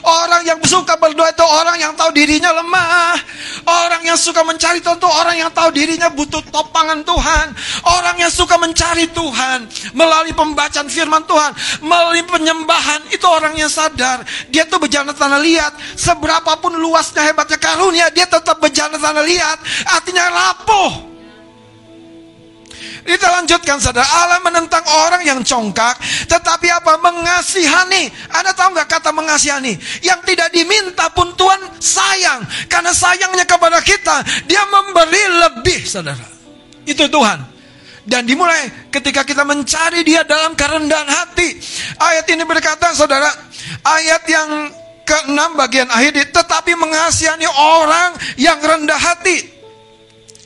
Orang yang suka berdoa itu orang yang tahu dirinya lemah. Orang yang suka mencari Tuhan itu orang yang tahu dirinya butuh topangan Tuhan. Orang yang suka mencari Tuhan. Melalui pembacaan firman Tuhan. Melalui penyembahan. Itu orang yang sadar. Dia tuh berjalan tanah liat. Seberapapun luasnya hebatnya karunia. Dia tetap berjalan tanah liat. Artinya lapar rapuh. Kita lanjutkan saudara, Allah menentang orang yang congkak, tetapi apa? Mengasihani. Anda tahu nggak kata mengasihani? Yang tidak diminta pun Tuhan sayang. Karena sayangnya kepada kita, dia memberi lebih saudara. Itu Tuhan. Dan dimulai ketika kita mencari dia dalam kerendahan hati. Ayat ini berkata saudara, ayat yang ke-6 bagian akhir, tetapi mengasihani orang yang rendah hati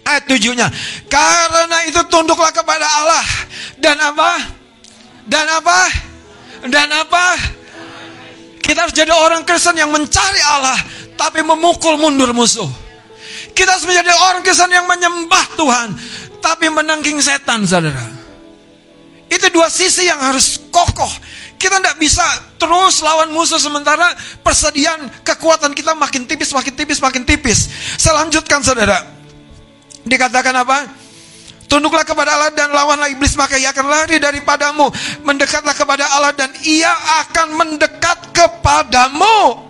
ayat tujuhnya. Karena itu tunduklah kepada Allah. Dan apa? Dan apa? Dan apa? Kita harus jadi orang Kristen yang mencari Allah. Tapi memukul mundur musuh. Kita harus menjadi orang Kristen yang menyembah Tuhan. Tapi menangging setan saudara. Itu dua sisi yang harus kokoh. Kita tidak bisa terus lawan musuh sementara persediaan kekuatan kita makin tipis, makin tipis, makin tipis. Saya lanjutkan saudara. Dikatakan apa? Tunduklah kepada Allah dan lawanlah iblis maka ia akan lari daripadamu. Mendekatlah kepada Allah dan ia akan mendekat kepadamu.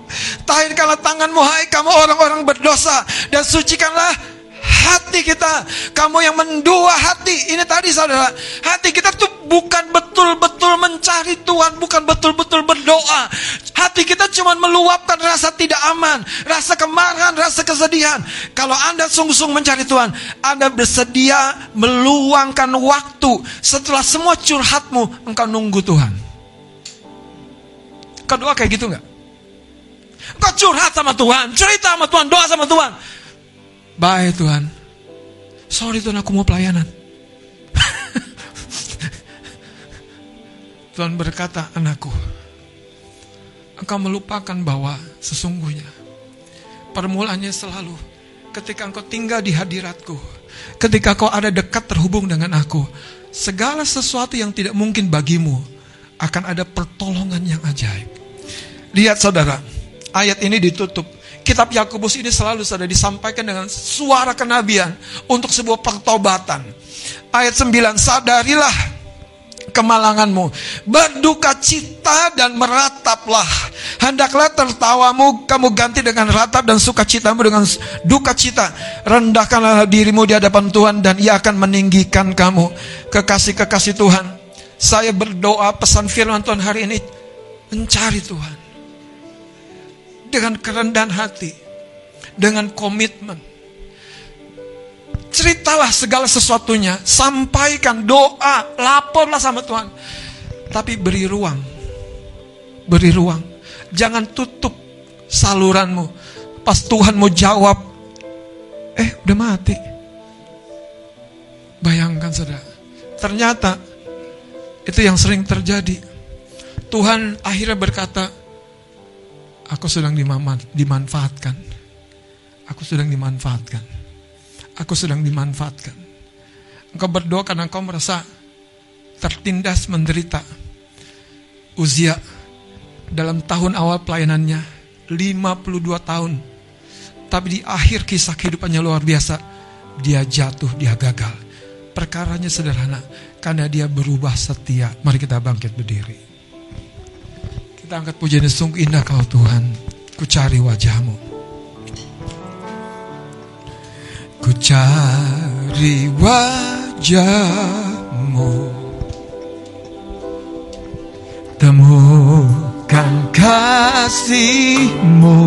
Tahirkanlah tanganmu hai kamu orang-orang berdosa dan sucikanlah hati kita. Kamu yang mendua hati. Ini tadi saudara. Hati kita tuh bukan betul-betul mencari Tuhan. Bukan betul-betul berdoa. Hati kita cuma meluapkan rasa tidak aman. Rasa kemarahan, rasa kesedihan. Kalau Anda sungguh-sungguh mencari Tuhan. Anda bersedia meluangkan waktu. Setelah semua curhatmu. Engkau nunggu Tuhan. Kau doa kayak gitu nggak? Kau curhat sama Tuhan, cerita sama Tuhan, doa sama Tuhan. Baik Tuhan. Sorry Tuhan aku mau pelayanan. Tuhan berkata, anakku, engkau melupakan bahwa sesungguhnya permulaannya selalu ketika engkau tinggal di hadiratku, ketika kau ada dekat terhubung dengan aku, segala sesuatu yang tidak mungkin bagimu akan ada pertolongan yang ajaib. Lihat saudara, ayat ini ditutup. Kitab Yakobus ini selalu sudah disampaikan dengan suara kenabian untuk sebuah pertobatan. Ayat 9, sadarilah kemalanganmu, berduka cita dan merataplah. Hendaklah tertawamu kamu ganti dengan ratap dan sukacitamu dengan duka cita. Rendahkanlah dirimu di hadapan Tuhan dan ia akan meninggikan kamu. Kekasih-kekasih Tuhan, saya berdoa pesan firman Tuhan hari ini mencari Tuhan dengan kerendahan hati, dengan komitmen. Ceritalah segala sesuatunya, sampaikan doa, laporlah sama Tuhan. Tapi beri ruang, beri ruang. Jangan tutup saluranmu. Pas Tuhan mau jawab, eh udah mati. Bayangkan saudara, ternyata itu yang sering terjadi. Tuhan akhirnya berkata, Aku sedang dimanfaatkan. Aku sedang dimanfaatkan. Aku sedang dimanfaatkan. Engkau berdoa karena engkau merasa tertindas menderita. Uzia dalam tahun awal pelayanannya 52 tahun. Tapi di akhir kisah kehidupannya luar biasa. Dia jatuh, dia gagal. Perkaranya sederhana. Karena dia berubah setia. Mari kita bangkit berdiri. Kita angkat pujian sungguh indah kau Tuhan. Ku cari wajahmu. Ku cari wajahmu. Temukan kasihmu.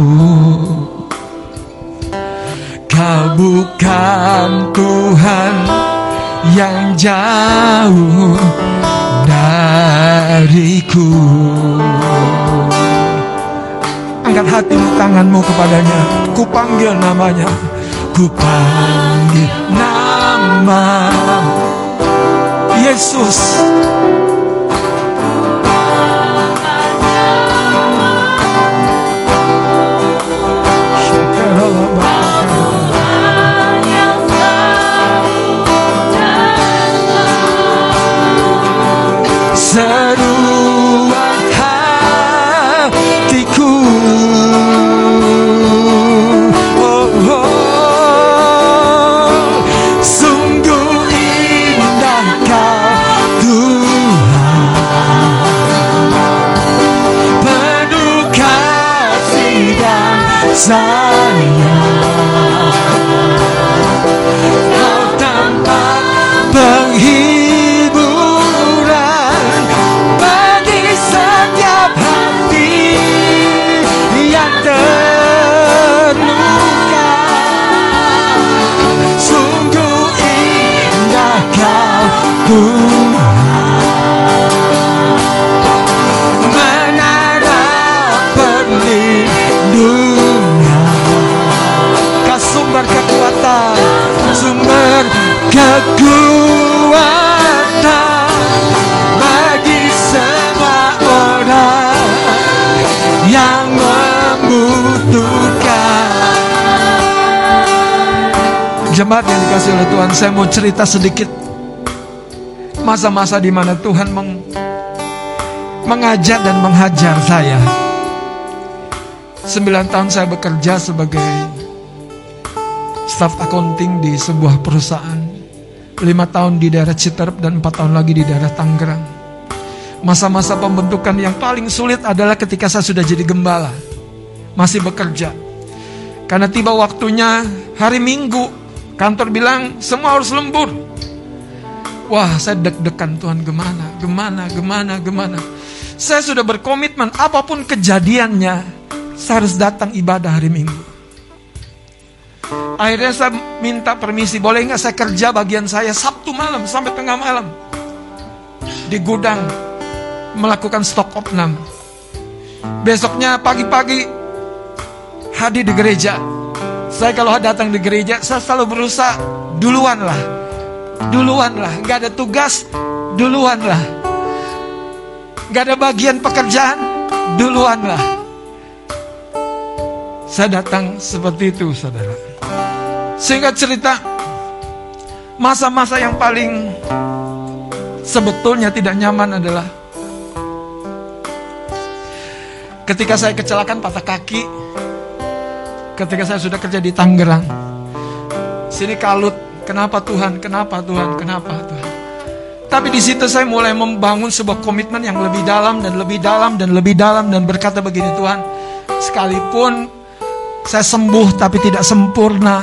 Kau bukan Tuhan yang jauh dariku. Angkat hatimu tanganmu kepadanya. Ku panggil namanya. Ku panggil nama Yesus Jemaat yang dikasih oleh Tuhan, saya mau cerita sedikit masa-masa di mana Tuhan meng, mengajar dan menghajar saya. Sembilan tahun saya bekerja sebagai staf accounting di sebuah perusahaan. Lima tahun di daerah Citerep dan empat tahun lagi di daerah Tangerang. Masa-masa pembentukan yang paling sulit adalah ketika saya sudah jadi gembala. Masih bekerja. Karena tiba waktunya hari Minggu Kantor bilang semua harus lembur. Wah, saya deg-degan Tuhan gimana, gimana, gimana, gimana. Saya sudah berkomitmen apa pun kejadiannya, saya harus datang ibadah hari Minggu. Akhirnya saya minta permisi, boleh nggak saya kerja bagian saya Sabtu malam sampai tengah malam di gudang melakukan stok opnam. Besoknya pagi-pagi hadir di gereja. Saya kalau datang di gereja, saya selalu berusaha duluan lah. Duluan lah, gak ada tugas, duluan lah. Gak ada bagian pekerjaan, duluan lah. Saya datang seperti itu, saudara. Sehingga cerita, masa-masa yang paling sebetulnya tidak nyaman adalah ketika saya kecelakaan patah kaki, ketika saya sudah kerja di Tangerang. Sini kalut, kenapa Tuhan? Kenapa Tuhan? Kenapa Tuhan? Tapi di situ saya mulai membangun sebuah komitmen yang lebih dalam dan lebih dalam dan lebih dalam dan berkata begini Tuhan, sekalipun saya sembuh tapi tidak sempurna,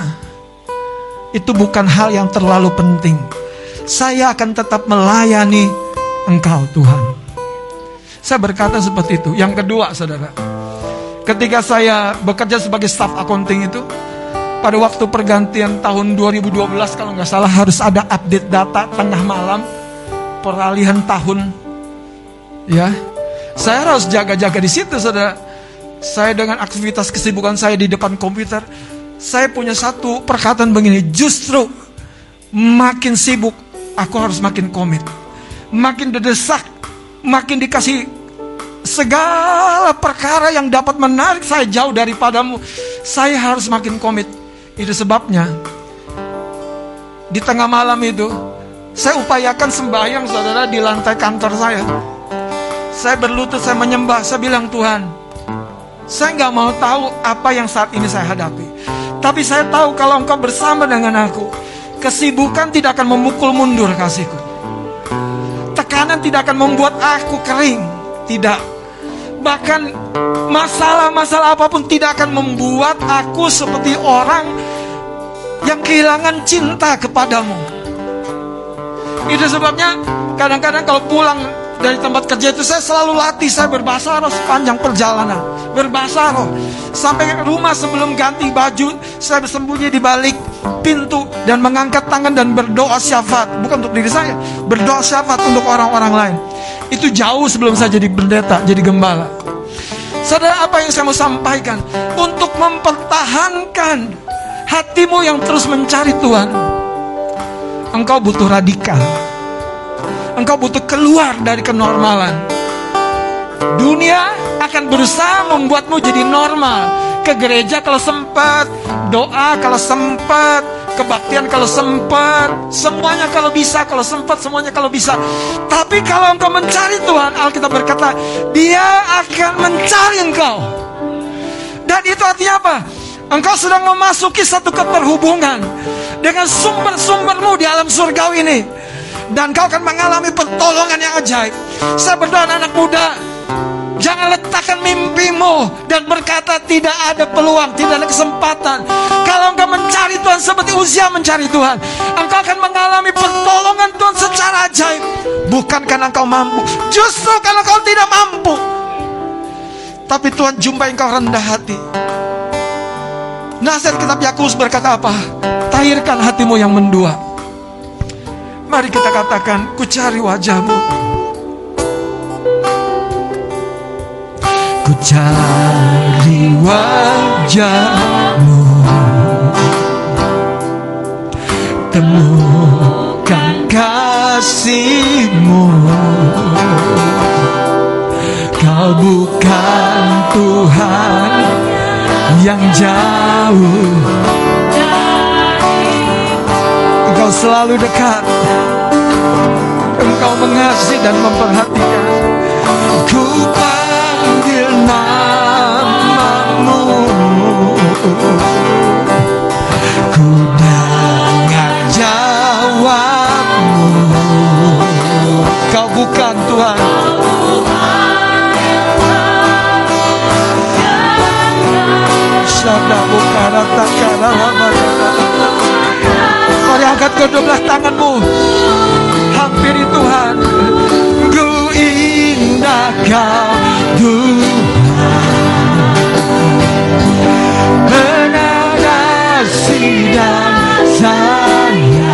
itu bukan hal yang terlalu penting. Saya akan tetap melayani Engkau Tuhan. Saya berkata seperti itu. Yang kedua, saudara, ketika saya bekerja sebagai staff accounting itu, pada waktu pergantian tahun 2012 kalau nggak salah harus ada update data tengah malam peralihan tahun, ya. Saya harus jaga-jaga di situ, saudara. Saya dengan aktivitas kesibukan saya di depan komputer, saya punya satu perkataan begini, justru makin sibuk, aku harus makin komit. Makin didesak, makin dikasih segala perkara yang dapat menarik saya jauh daripadamu. Saya harus makin komit. Itu sebabnya di tengah malam itu saya upayakan sembahyang saudara di lantai kantor saya. Saya berlutut, saya menyembah, saya bilang Tuhan, saya nggak mau tahu apa yang saat ini saya hadapi. Tapi saya tahu kalau engkau bersama dengan aku, kesibukan tidak akan memukul mundur kasihku. Tekanan tidak akan membuat aku kering. Tidak. Bahkan masalah-masalah apa pun tidak akan membuat aku seperti orang yang kehilangan cinta kepadamu. Itu sebabnya kadang-kadang kalau pulang dari tempat kerja itu saya selalu latih saya berbahasa roh sepanjang perjalanan. Berbahasa roh. Sampai rumah sebelum ganti baju saya bersembunyi di balik pintu dan mengangkat tangan dan berdoa syafaat. Bukan untuk diri saya berdoa syafaat untuk orang-orang lain itu jauh sebelum saya jadi pendeta jadi gembala saudara apa yang saya mau sampaikan untuk mempertahankan hatimu yang terus mencari Tuhan engkau butuh radikal engkau butuh keluar dari kenormalan. Dunia akan berusaha membuatmu jadi normal. Ke gereja kalau sempat, doa kalau sempat, kebaktian kalau sempat, semuanya kalau bisa, kalau sempat, semuanya kalau bisa. Tapi kalau engkau mencari Tuhan, Alkitab berkata, Dia akan mencari engkau. Dan itu artinya apa? Engkau sedang memasuki satu keterhubungan dengan sumber-sumbermu di alam surgawi ini dan kau akan mengalami pertolongan yang ajaib. Saya berdoa anak muda, jangan letakkan mimpimu dan berkata tidak ada peluang, tidak ada kesempatan. Kalau engkau seperti usia mencari Tuhan, engkau akan mengalami pertolongan Tuhan secara ajaib. Bukan karena engkau mampu, justru karena kau tidak mampu. Tapi Tuhan jumpai engkau rendah hati. Nasihat kitab Yakobus berkata apa? Tahirkan hatimu yang mendua. Mari kita katakan, ku cari wajahmu. Ku cari wajahmu. Temukan kasihmu. Kau bukan Tuhan yang jauh. Engkau selalu dekat. Engkau mengasihi dan memperhatikan. Ku panggil namamu. Ku Kau bukan Tuhan. Shanda bukara takara kedua belah tanganmu. Hampiri Tuhan. Ku indah kau Tuhan. Penagasi dan sayang.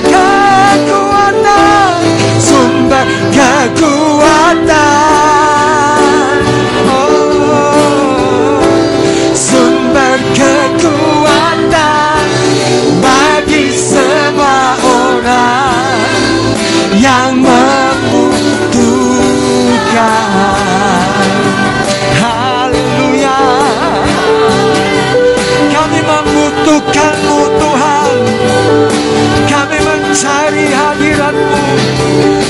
kekuatan, sumber kekuatan. Oh kekuatan bagi semua orang yang membutuhkan. Kami Tuhan. Kami mencari hadiratmu.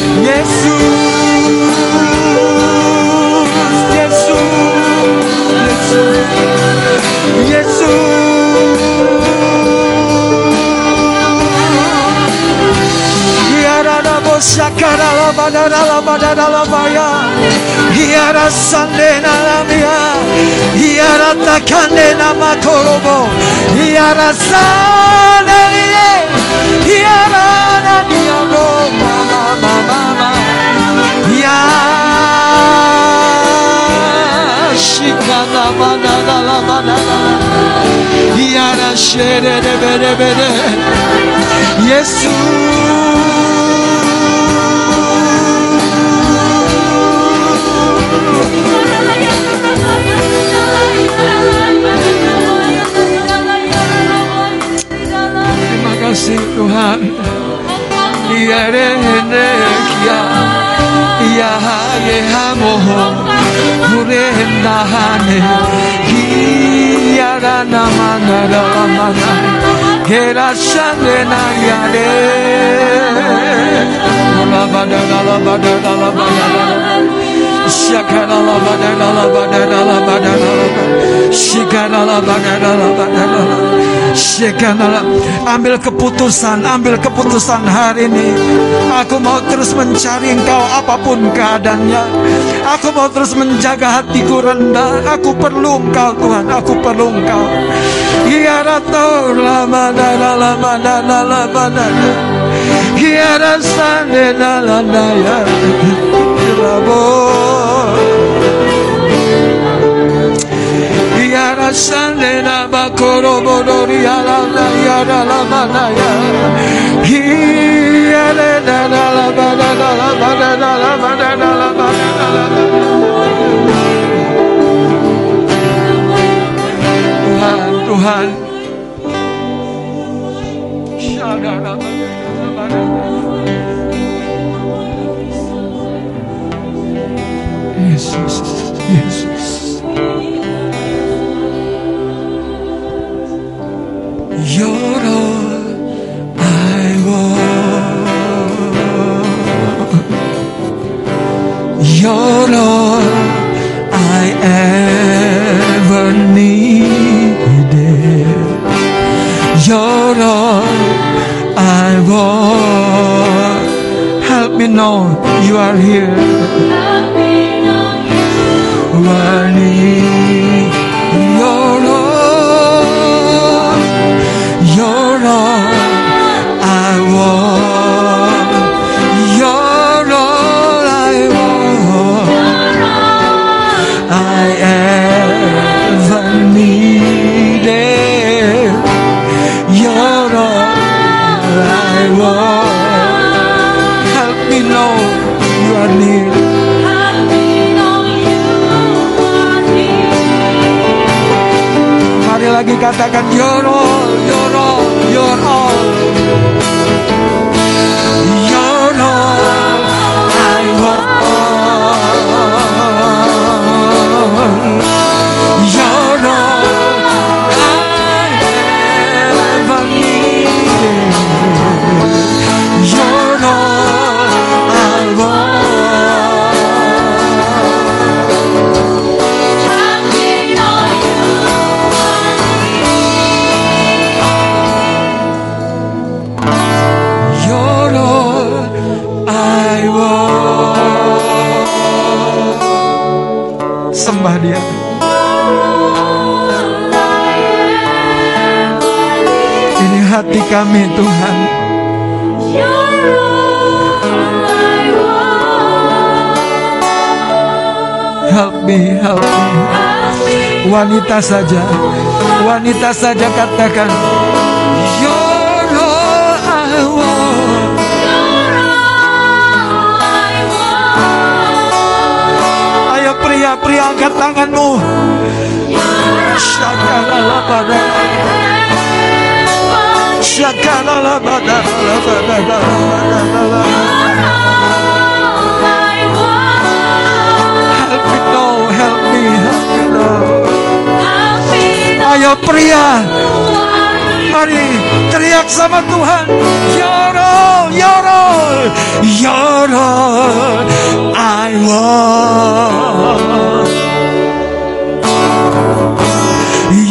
Yara şere bere bere Yesus. Hiara na mana da mana Gera shane na yare La ba da la la ba da la la ba da Shakara la ba da la Ambil keputusan, ambil keputusan hari ini. Aku mau terus mencari Engkau apa pun keadaannya. Aku mau terus menjaga hatiku rendah. Aku perlu Engkau Tuhan, aku perlu Engkau. Ya Ratu lama dana lama dana lama dana. Ya rasane. Ya rasane na bakoro bodori ala na ya la la mana ya. Ya le na na la ba na na la ba na na la ba na na la ba na na la ba. Tuhan, Tuhan. Shada la ba na na la ba na You're all I ever needed. You're all I want. Help me know you are here. Lagi katakan You're all, hati kami Tuhan. Help me, help me. Wanita saja, wanita saja katakan. Ayo pria-pria angkat tanganmu. Shakalalabada. Help me now, help me, help me now. Ayo pria, mari teriak sama Tuhan. All, you're all I want.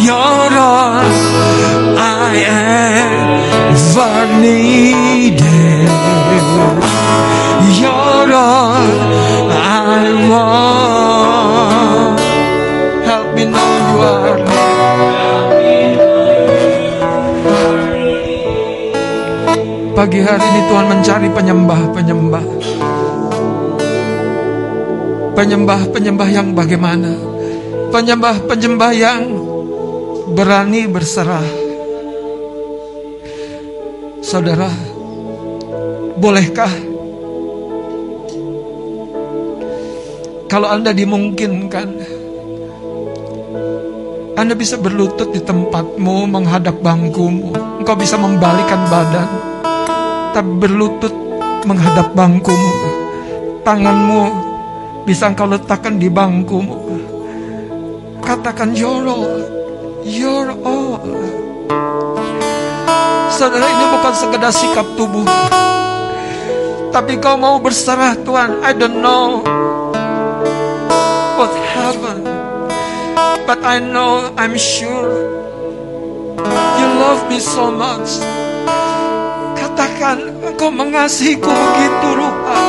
You're all I Pagi hari ini Tuhan mencari penyembah-penyembah. Penyembah-penyembah yang bagaimana? Penyembah-penyembah yang berani berserah. Saudara, bolehkah kalau Anda dimungkinkan Anda bisa berlutut di tempatmu menghadap bangkumu. Engkau bisa membalikan badan tapi berlutut menghadap bangkumu. Tanganmu bisa engkau letakkan di bangkumu. Katakan You're all, You're all. Saudara ini bukan sekedar sikap tubuh. Tapi kau mau berserah Tuhan. I don't know what happened. But I know, I'm sure You love me so much Katakan Engkau mengasihiku begitu rupa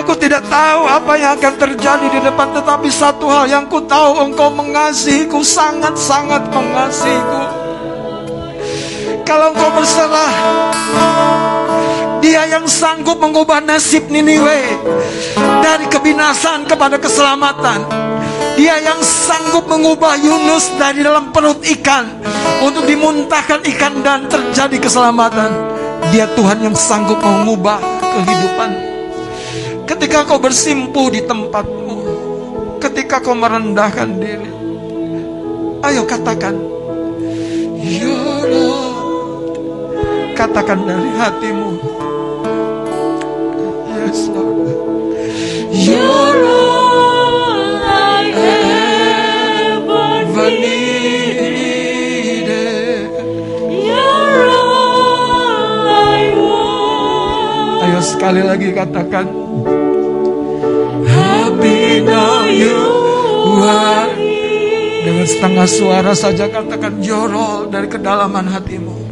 Aku tidak tahu apa yang akan terjadi di depan Tetapi satu hal yang ku tahu Engkau mengasihiku Sangat-sangat mengasihiku Kalau engkau berserah Dia yang sanggup mengubah nasib Niniwe Dari kebinasan kepada keselamatan. Dia yang sanggup mengubah Yunus dari dalam perut ikan Untuk dimuntahkan ikan dan terjadi keselamatan. Dia Tuhan yang sanggup mengubah kehidupan. Ketika kau bersimpuh di tempatmu Ketika kau merendahkan diri Ayo katakan Ya Lord Katakan dari hatimu. Yes Lord. You're all ever needed. Ayo sekali lagi katakan Happy now you are Dengan setengah suara saja katakan Jorol dari kedalaman hatimu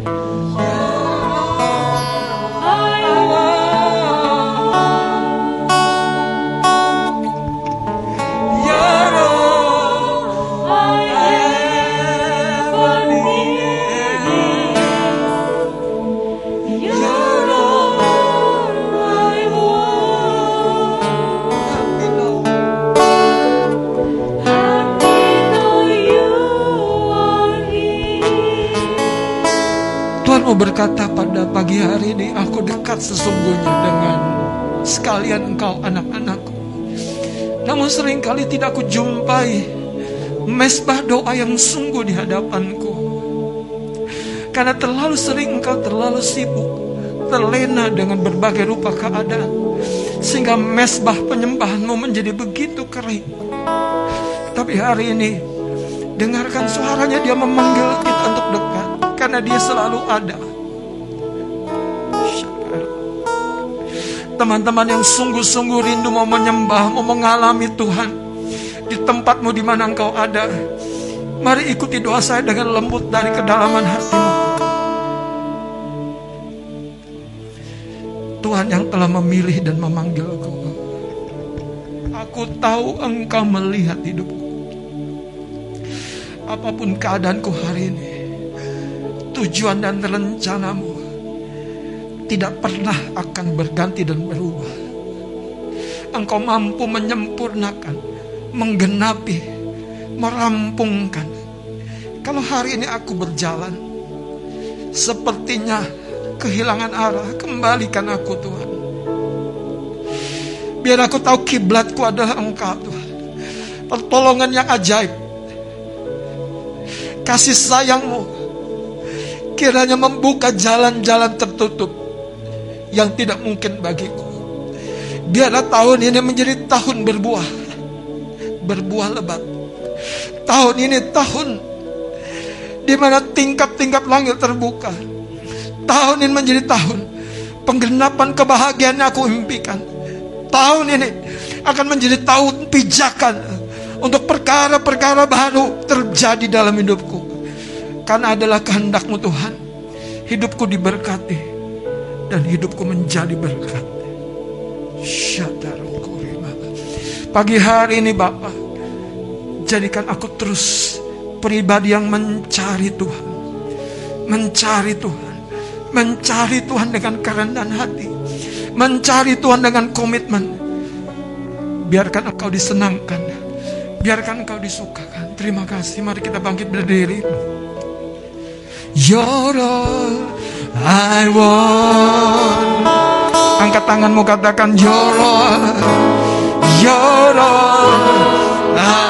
Mau berkata pada pagi hari ini Aku dekat sesungguhnya dengan sekalian engkau anak-anakku Namun sering kali tidak aku jumpai mesbah doa yang sungguh di hadapanku. Karena terlalu sering engkau terlalu sibuk, terlena dengan berbagai rupa keadaan. Sehingga mesbah penyembahanmu menjadi begitu kering. Tapi hari ini, dengarkan suaranya dia memanggil kita untuk dekat. Karena dia selalu ada. Teman-teman yang sungguh-sungguh rindu mau menyembah, mau mengalami Tuhan di tempatmu di mana engkau ada. Mari ikuti doa saya dengan lembut dari kedalaman hatimu. Tuhan yang telah memilih dan memanggilku. Aku tahu engkau melihat hidupku. Apa pun keadaanku hari ini, tujuan dan rencanamu tidak pernah akan berganti dan berubah. Engkau mampu menyempurnakan, menggenapi, merampungkan. Kalau hari ini aku berjalan, sepertinya kehilangan arah, kembalikan aku Tuhan. Biar aku tahu kiblatku adalah Engkau Tuhan. Pertolongan yang ajaib. Kasih sayangmu kiranya membuka jalan-jalan tertutup yang tidak mungkin bagiku. Biarlah tahun ini menjadi tahun berbuah. Berbuah lebat. Tahun ini tahun di mana tingkap-tingkap langit terbuka. Tahun ini menjadi tahun penggenapan kebahagiaan yang aku impikan. Tahun ini akan menjadi tahun pijakan untuk perkara-perkara baru terjadi dalam hidupku. Karena adalah kehendakmu Tuhan. Hidupku diberkati dan hidupku menjadi berkat. Pagi hari ini Bapak, jadikan aku terus pribadi yang mencari Tuhan. Mencari Tuhan. Mencari Tuhan dengan kerendahan hati. Mencari Tuhan dengan komitmen. Biarkan engkau disenangkan. Biarkan engkau disukakan. Terima kasih. Mari kita bangkit berdiri. You're all I want. Angkat tanganmu katakan You're all, You're all I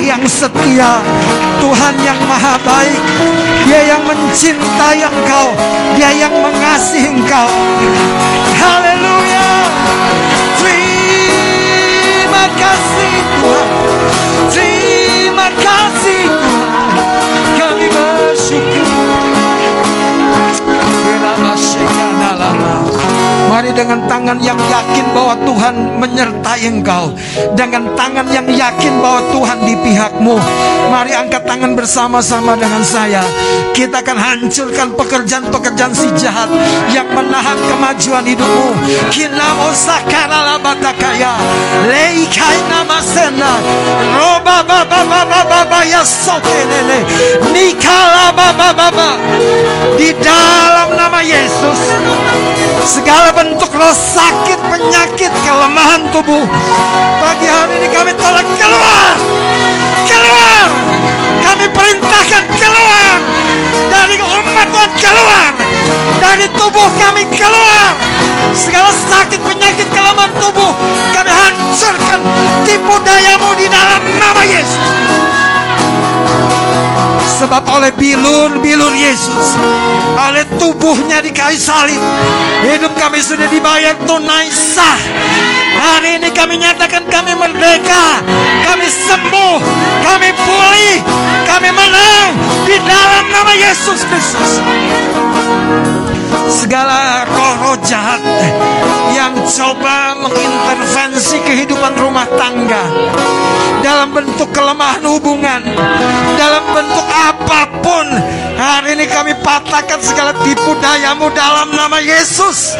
Allah yang setia. Tuhan yang maha baik. Dia yang mencintai engkau. Dia yang mengasihi engkau. Haleluya. Terima kasih Tuhan. Terima kasih Tuhan. Mari dengan tangan yang yakin bahwa Tuhan menyertai engkau. Dengan tangan yang yakin bahwa Tuhan di pihakmu. Mari angkat tangan bersama-sama dengan saya. Kita akan hancurkan pekerjaan-pekerjaan si jahat Yang menahan kemajuan hidupmu. Kinamo sakarala batakaya. Nama sena Roba baba baba baba ya sokelele Nikala baba baba Di dalam nama Yesus. Segala bentuk roh sakit, penyakit, kelemahan tubuh. Pagi hari ini kami tolak keluar! Keluar! Kami perintahkan keluar! Dari umat Tuhan keluar! Dari tubuh kami keluar! Segala sakit, penyakit, kelemahan tubuh Kami hancurkan Tipu dayamu di dalam nama Yesus Sebab oleh bilur-bilur Yesus, oleh tubuhnya di kayu salib, hidup kami sudah dibayar tunai sah. Hari ini kami nyatakan kami merdeka, kami sembuh, kami pulih, kami menang di dalam nama Yesus Kristus. Segala roh jahat yang coba mengintervensi kehidupan rumah tangga dalam bentuk kelemahan hubungan dalam bentuk apa pun. Hari ini kami patahkan segala tipu dayamu dalam nama Yesus.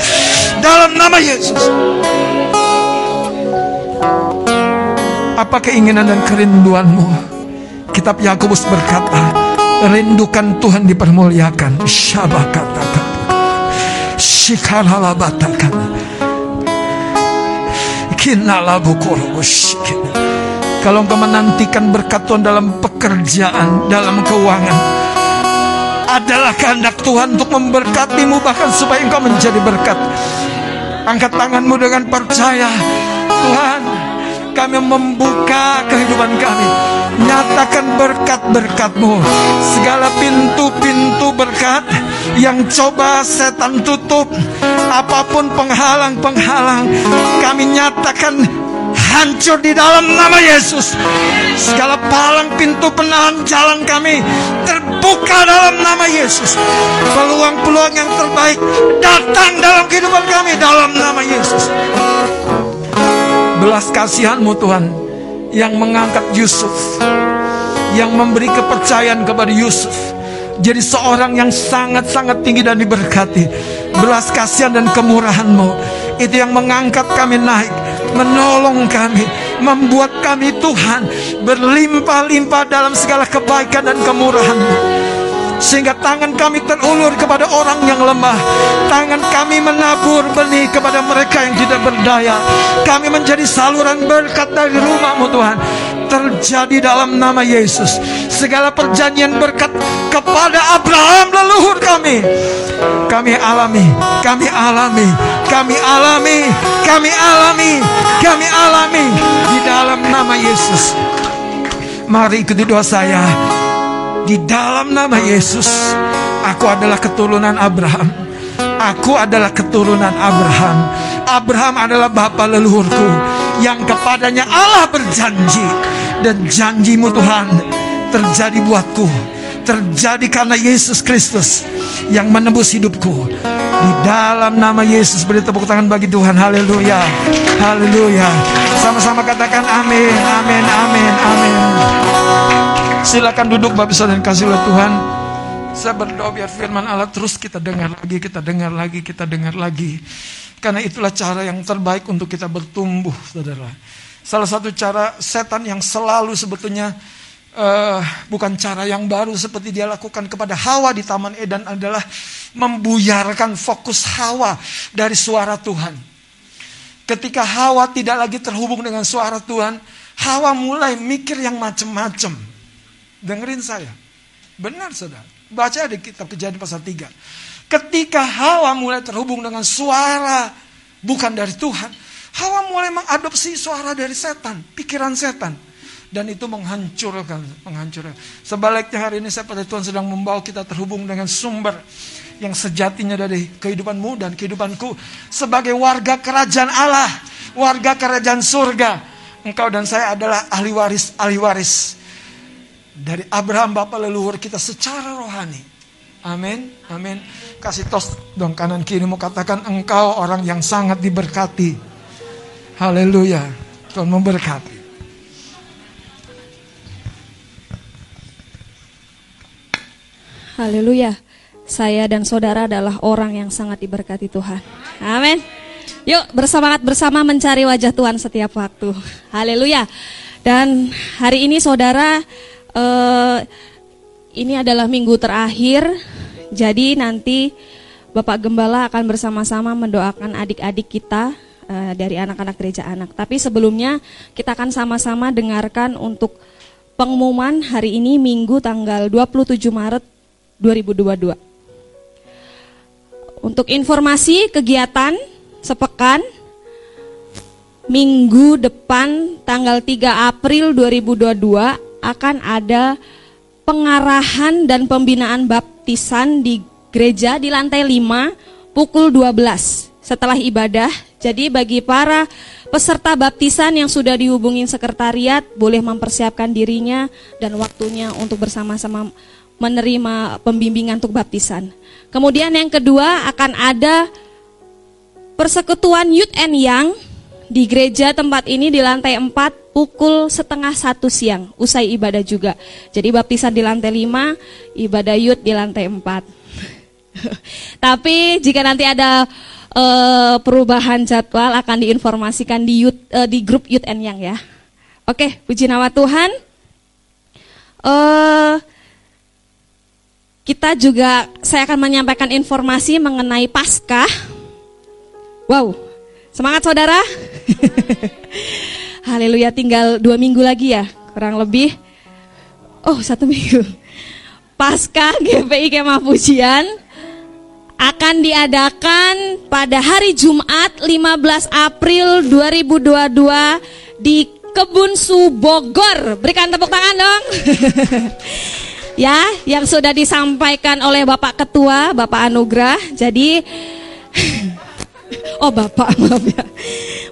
Dalam nama Yesus. Apa keinginan dan kerinduanmu? Kitab Yakobus berkata rindukan Tuhan dipermuliakan. Syabakata shikaralabatakan kinalabukoroboshkin kalau engkau menantikan berkat Tuhan dalam pekerjaan, dalam keuangan, adalah kehendak Tuhan untuk memberkatimu bahkan supaya engkau menjadi berkat. Angkat tanganmu dengan percaya, Tuhan, kami membuka kehidupan kami. Nyatakan berkat-berkatmu. Segala pintu-pintu berkat yang coba setan tutup. Apa pun penghalang-penghalang. Kami nyatakan hancur di dalam nama Yesus. Segala palang pintu penahan jalan kami terbuka dalam nama Yesus. Peluang-peluang yang terbaik datang dalam kehidupan kami dalam nama Yesus. Belas kasihanmu Tuhan yang mengangkat Yusuf, yang memberi kepercayaan kepada Yusuf. Jadi seorang yang sangat-sangat tinggi dan diberkati. Belas kasihan dan kemurahanmu itu yang mengangkat kami naik menolong kami, membuat kami Tuhan berlimpah-limpah dalam segala kebaikan dan kemurahan-Mu. Sehingga tangan kami terulur kepada orang yang lemah. Tangan kami menabur benih kepada mereka yang tidak berdaya. Kami menjadi saluran berkat dari rumahmu Tuhan. Terjadi dalam nama Yesus. Segala perjanjian berkat kepada Abraham leluhur kami. Kami alami, kami alami, kami alami, kami alami, kami alami. Di dalam nama Yesus. Mari ikuti doa saya di dalam nama Yesus, aku adalah keturunan Abraham. Aku adalah keturunan Abraham. Abraham adalah bapa leluhurku yang kepadanya Allah berjanji dan janjimu Tuhan terjadi buatku. Terjadi karena Yesus Kristus yang menebus hidupku. Di dalam nama Yesus beri tepuk tangan bagi Tuhan. Haleluya. Haleluya. Sama-sama katakan amin. Amin. Amin. Amin. Silakan duduk Bapak Saudara dan kasih oleh Tuhan. Saya berdoa biar firman Allah terus kita dengar lagi, kita dengar lagi, kita dengar lagi. Karena itulah cara yang terbaik untuk kita bertumbuh, saudara. Salah satu cara setan yang selalu sebetulnya uh, bukan cara yang baru seperti dia lakukan kepada Hawa di Taman Eden adalah membuyarkan fokus Hawa dari suara Tuhan. Ketika Hawa tidak lagi terhubung dengan suara Tuhan, Hawa mulai mikir yang macam-macam. Dengerin saya. Benar saudara. Baca di kitab kejadian pasal 3. Ketika Hawa mulai terhubung dengan suara bukan dari Tuhan. Hawa mulai mengadopsi suara dari setan. Pikiran setan. Dan itu menghancurkan, menghancurkan. Sebaliknya hari ini saya pada Tuhan sedang membawa kita terhubung dengan sumber yang sejatinya dari kehidupanmu dan kehidupanku sebagai warga kerajaan Allah, warga kerajaan surga. Engkau dan saya adalah ahli waris, ahli waris dari Abraham Bapak leluhur kita secara rohani. Amin, amin. Kasih tos dong kanan kiri mau katakan engkau orang yang sangat diberkati. Haleluya. Tuhan memberkati.
Haleluya. Saya dan saudara adalah orang yang sangat diberkati Tuhan. Amin. Yuk bersemangat bersama mencari wajah Tuhan setiap waktu. Haleluya. Dan hari ini saudara uh, ini adalah minggu terakhir, jadi nanti Bapak Gembala akan bersama-sama mendoakan adik-adik kita uh, dari anak-anak gereja anak. Tapi sebelumnya kita akan sama-sama dengarkan untuk pengumuman hari ini Minggu tanggal 27 Maret 2022. Untuk informasi kegiatan sepekan Minggu depan tanggal 3 April 2022 akan ada pengarahan dan pembinaan baptisan di gereja di lantai 5 pukul 12 setelah ibadah. Jadi bagi para peserta baptisan yang sudah dihubungin sekretariat boleh mempersiapkan dirinya dan waktunya untuk bersama-sama menerima pembimbingan untuk baptisan. Kemudian yang kedua akan ada persekutuan Youth and Young di gereja tempat ini di lantai 4 pukul setengah satu siang usai ibadah juga. Jadi baptisan di lantai 5, ibadah youth di lantai 4. <laughs> Tapi jika nanti ada uh, perubahan jadwal akan diinformasikan di youth, uh, di grup Youth and Young ya. Oke, puji nama Tuhan. Uh, kita juga saya akan menyampaikan informasi mengenai Paskah. Wow, semangat saudara. <laughs> Haleluya, tinggal dua minggu lagi ya, kurang lebih. Oh, satu <laughs> minggu. Paskah GPI Kemah Pujian akan diadakan pada hari Jumat 15 April 2022 di Kebun Su Bogor. Berikan tepuk tangan dong. <laughs> ya, yang sudah disampaikan oleh Bapak Ketua, Bapak Anugrah. Jadi Oh Bapak, <laughs> maaf ya.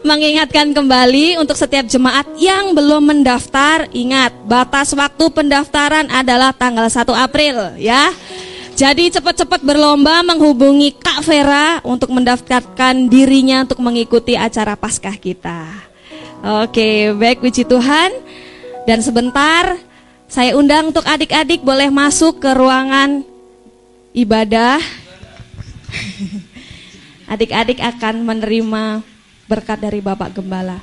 Mengingatkan kembali untuk setiap jemaat yang belum mendaftar, ingat batas waktu pendaftaran adalah tanggal 1 April ya. Jadi cepat-cepat berlomba menghubungi Kak Vera untuk mendaftarkan dirinya untuk mengikuti acara Paskah kita. Oke, baik puji Tuhan. Dan sebentar saya undang untuk adik-adik boleh masuk ke ruangan ibadah. <laughs> Adik-adik akan menerima berkat dari Bapak Gembala.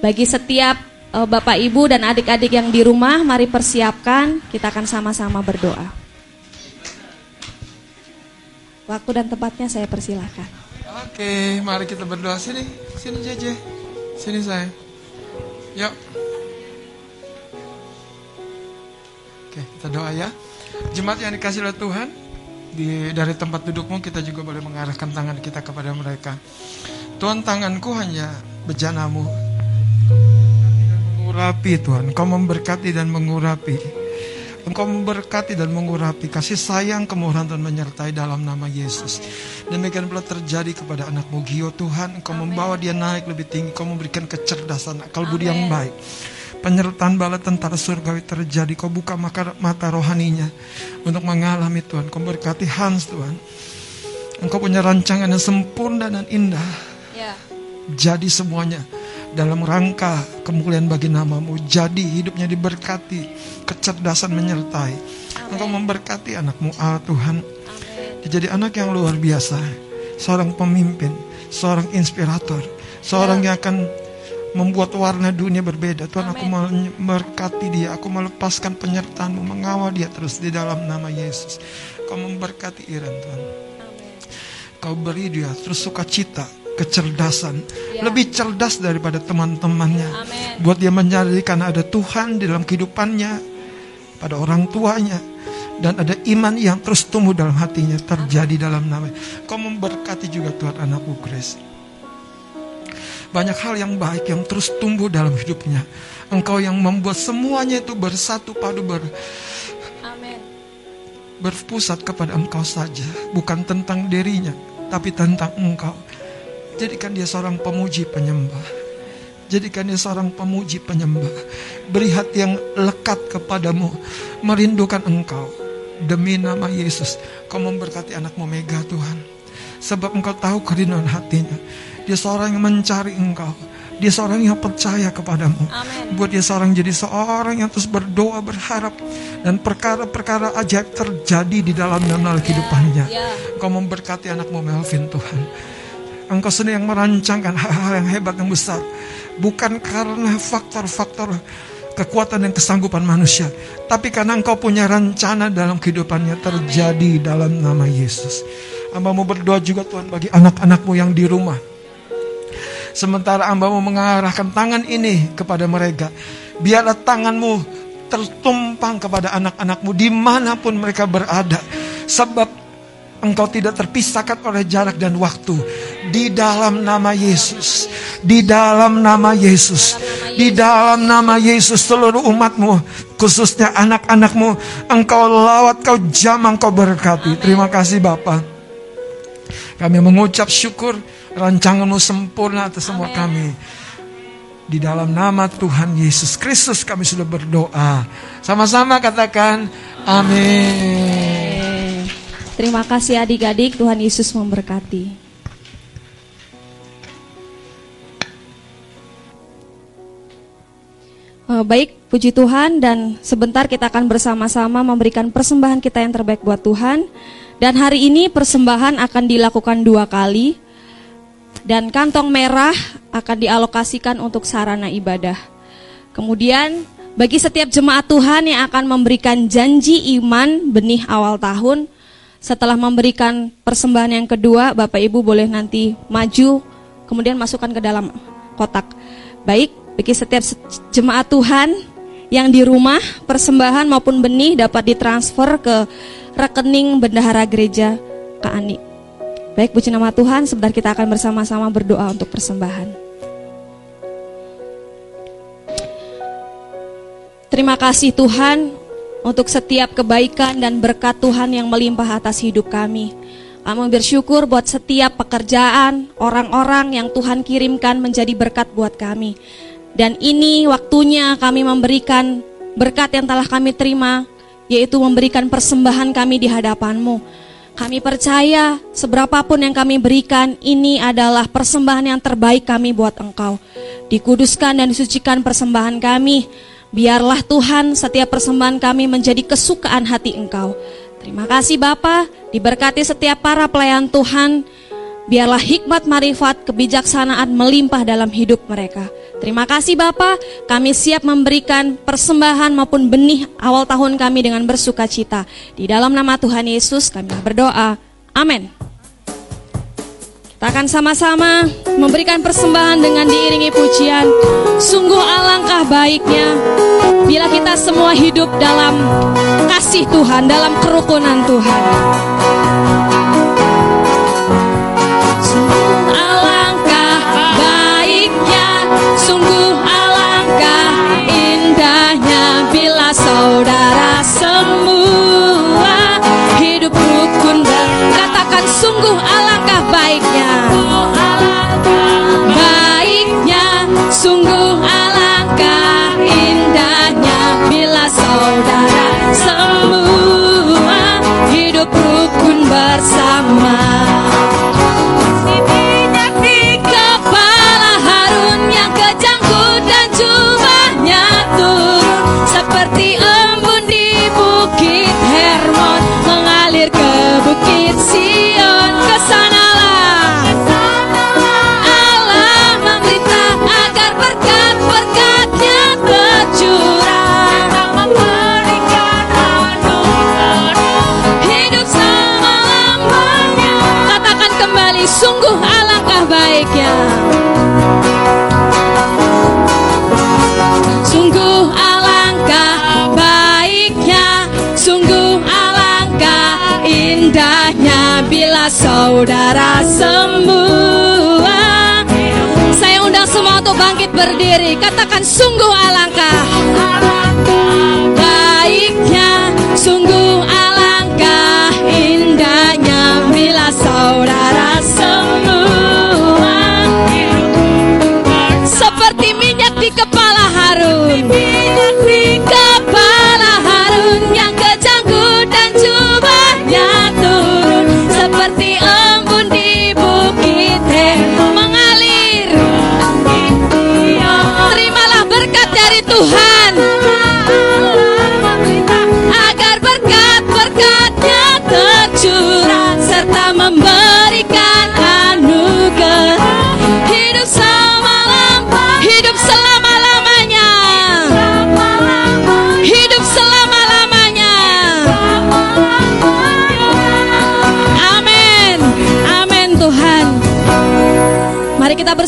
Bagi setiap uh, Bapak Ibu dan adik-adik yang di rumah, mari persiapkan, kita akan sama-sama berdoa. Waktu dan tempatnya saya persilahkan.
Oke, mari kita berdoa sini, sini JJ, sini saya. Yuk. Oke, kita doa ya. Jemaat yang dikasih oleh Tuhan, di dari tempat dudukmu kita juga boleh mengarahkan tangan kita kepada mereka. Tuhan tanganku hanya bejanamu. Mengurapi Tuhan, Kau memberkati dan mengurapi. Engkau memberkati dan mengurapi kasih sayang kemurahan dan menyertai dalam nama Yesus. Demikian pula terjadi kepada anakmu Gio Tuhan. Engkau membawa dia naik lebih tinggi. Kau memberikan kecerdasan, akal budi yang baik. Penyertaan bala tentara surgawi terjadi. Kau buka mata, rohaninya untuk mengalami Tuhan. Kau berkati Hans Tuhan. Engkau punya rancangan yang sempurna dan indah.
Ya.
Jadi semuanya dalam rangka kemuliaan bagi namamu. Jadi hidupnya diberkati, kecerdasan menyertai. Engkau memberkati anakmu Allah Tuhan. Dia jadi anak yang luar biasa. Seorang pemimpin, seorang inspirator, seorang yang akan membuat warna dunia berbeda. Tuhan aku memberkati dia, aku melepaskan penyertaanmu, mengawal dia terus di dalam nama Yesus. Kau memberkati Iran Tuhan. Kau beri dia terus sukacita, kecerdasan, lebih cerdas daripada teman-temannya. Buat dia menjadikan ada Tuhan di dalam kehidupannya, pada orang tuanya, dan ada iman yang terus tumbuh dalam hatinya terjadi dalam nama. Kau memberkati juga Tuhan anakku Grace. Banyak hal yang baik yang terus tumbuh dalam hidupnya. Engkau yang membuat semuanya itu bersatu padu ber berpusat kepada engkau saja, bukan tentang dirinya, tapi tentang engkau. Jadikan dia seorang pemuji penyembah. Jadikan dia seorang pemuji penyembah. Beri hati yang lekat kepadamu. Merindukan engkau. Demi nama Yesus. Kau memberkati anakmu Mega Tuhan. Sebab engkau tahu kerinduan hatinya. Dia seorang yang mencari engkau. Dia seorang yang percaya kepadamu.
Amen.
Buat dia seorang jadi seorang yang terus berdoa, berharap. Dan perkara-perkara ajaib terjadi di dalam nama kehidupannya.
ya.
Engkau memberkati anakmu Melvin Tuhan. Engkau sendiri yang merancangkan hal-hal yang hebat yang besar. Bukan karena faktor-faktor kekuatan dan kesanggupan manusia. Tapi karena engkau punya rencana dalam kehidupannya terjadi dalam nama Yesus. Hamba mau berdoa juga Tuhan bagi anak-anakmu yang di rumah. Sementara hamba mau mengarahkan tangan ini kepada mereka. Biarlah tanganmu tertumpang kepada anak-anakmu di mana pun mereka berada. Sebab engkau tidak terpisahkan oleh jarak dan waktu. Di dalam nama Yesus. Di dalam nama Yesus. Di dalam nama Yesus seluruh umatmu. khususnya anak-anakmu. Engkau lawat, kau jamang, kau berkati. Terima kasih Bapak. Kami mengucap syukur rancanganmu sempurna atas semua kami. Di dalam nama Tuhan Yesus Kristus kami sudah berdoa. Sama-sama katakan amin.
Terima kasih adik-adik, Tuhan Yesus memberkati. Eh, Baik, puji Tuhan dan sebentar kita akan bersama-sama memberikan persembahan kita yang terbaik buat Tuhan. Dan hari ini persembahan akan dilakukan dua kali dan kantong merah akan dialokasikan untuk sarana ibadah. Kemudian bagi setiap jemaat Tuhan yang akan memberikan janji iman benih awal tahun, setelah memberikan persembahan yang kedua, Bapak Ibu boleh nanti maju, kemudian masukkan ke dalam kotak. Baik, bagi setiap se- jemaat Tuhan yang di rumah, persembahan maupun benih dapat ditransfer ke rekening bendahara gereja Kak Ani. Baik, puji nama Tuhan, sebentar kita akan bersama-sama berdoa untuk persembahan. Terima kasih Tuhan untuk setiap kebaikan dan berkat Tuhan yang melimpah atas hidup kami. Kami bersyukur buat setiap pekerjaan, orang-orang yang Tuhan kirimkan menjadi berkat buat kami. Dan ini waktunya kami memberikan berkat yang telah kami terima, yaitu memberikan persembahan kami di hadapan-Mu. Kami percaya seberapapun yang kami berikan, ini adalah persembahan yang terbaik kami buat Engkau. Dikuduskan dan disucikan persembahan kami. Biarlah Tuhan setiap persembahan kami menjadi kesukaan hati Engkau. Terima kasih Bapa, diberkati setiap para pelayan Tuhan. Biarlah hikmat marifat kebijaksanaan melimpah dalam hidup mereka. Terima kasih Bapa, kami siap memberikan persembahan maupun benih awal tahun kami dengan bersuka cita. Di dalam nama Tuhan Yesus kami berdoa. Amin. Kita akan sama-sama memberikan persembahan dengan diiringi pujian. Sungguh alangkah baiknya bila kita semua hidup dalam kasih Tuhan, dalam kerukunan Tuhan. Sungguh alangkah indahnya bila saudara semua hidup rukun dan katakan sungguh alangkah saudara semua. Saya undang semua untuk bangkit berdiri, katakan sungguh alangkah. Baiknya, sungguh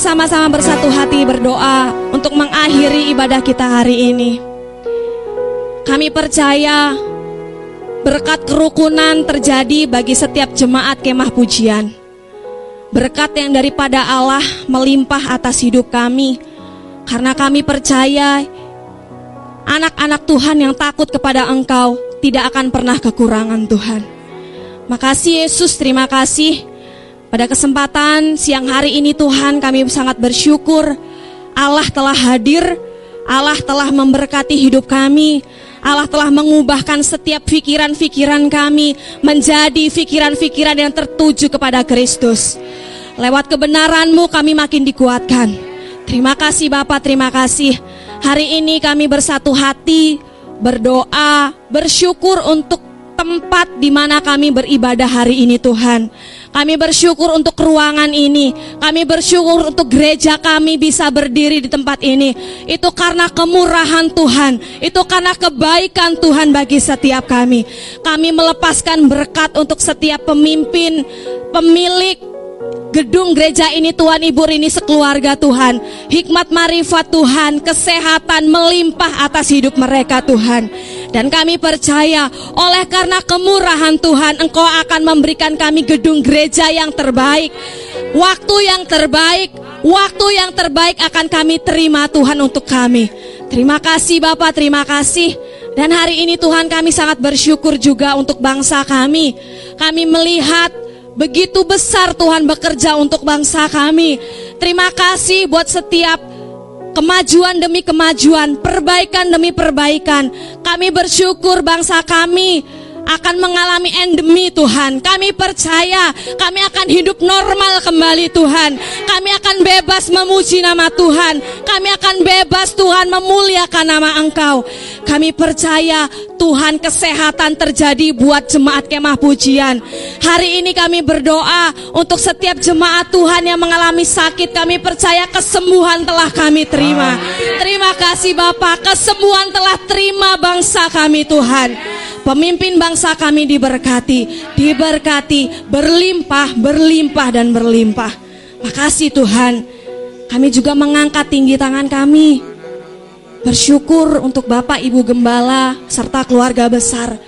bersama-sama bersatu hati berdoa untuk mengakhiri ibadah kita hari ini kami percaya berkat kerukunan terjadi bagi setiap jemaat kemah pujian berkat yang daripada Allah melimpah atas hidup kami karena kami percaya anak-anak Tuhan yang takut kepada Engkau tidak akan pernah kekurangan Tuhan. Makasih Yesus, terima kasih. Pada kesempatan siang hari ini Tuhan kami sangat bersyukur Allah telah hadir, Allah telah memberkati hidup kami, Allah telah mengubahkan setiap pikiran-pikiran kami menjadi pikiran-pikiran yang tertuju kepada Kristus. Lewat kebenaran-Mu kami makin dikuatkan. Terima kasih Bapak, terima kasih. Hari ini kami bersatu hati, berdoa, bersyukur untuk tempat di mana kami beribadah hari ini Tuhan. Kami bersyukur untuk ruangan ini. Kami bersyukur untuk gereja kami bisa berdiri di tempat ini. Itu karena kemurahan Tuhan. Itu karena kebaikan Tuhan bagi setiap kami. Kami melepaskan berkat untuk setiap pemimpin, pemilik, gedung gereja ini Tuhan Ibu ini sekeluarga Tuhan. Hikmat marifat Tuhan kesehatan melimpah atas hidup mereka Tuhan. Dan kami percaya oleh karena kemurahan Tuhan Engkau akan memberikan kami gedung gereja yang terbaik. Waktu yang terbaik waktu yang terbaik akan kami terima Tuhan untuk kami. Terima kasih Bapak terima kasih. Dan hari ini Tuhan kami sangat bersyukur juga untuk bangsa kami. Kami melihat Begitu besar Tuhan bekerja untuk bangsa kami. Terima kasih buat setiap kemajuan demi kemajuan, perbaikan demi perbaikan. Kami bersyukur bangsa kami akan mengalami endemi Tuhan. Kami percaya kami akan hidup normal kembali Tuhan. Kami akan bebas memuji nama Tuhan. Kami akan bebas Tuhan memuliakan nama Engkau. Kami percaya Tuhan kesehatan terjadi buat jemaat kemah pujian. Hari ini kami berdoa untuk setiap jemaat Tuhan yang mengalami sakit. Kami percaya kesembuhan telah kami terima. Terima kasih Bapak, kesembuhan telah terima bangsa kami Tuhan. Pemimpin bangsa kami diberkati, diberkati, berlimpah, berlimpah dan berlimpah. Makasih Tuhan. Kami juga mengangkat tinggi tangan kami. Bersyukur untuk Bapak Ibu Gembala serta keluarga besar.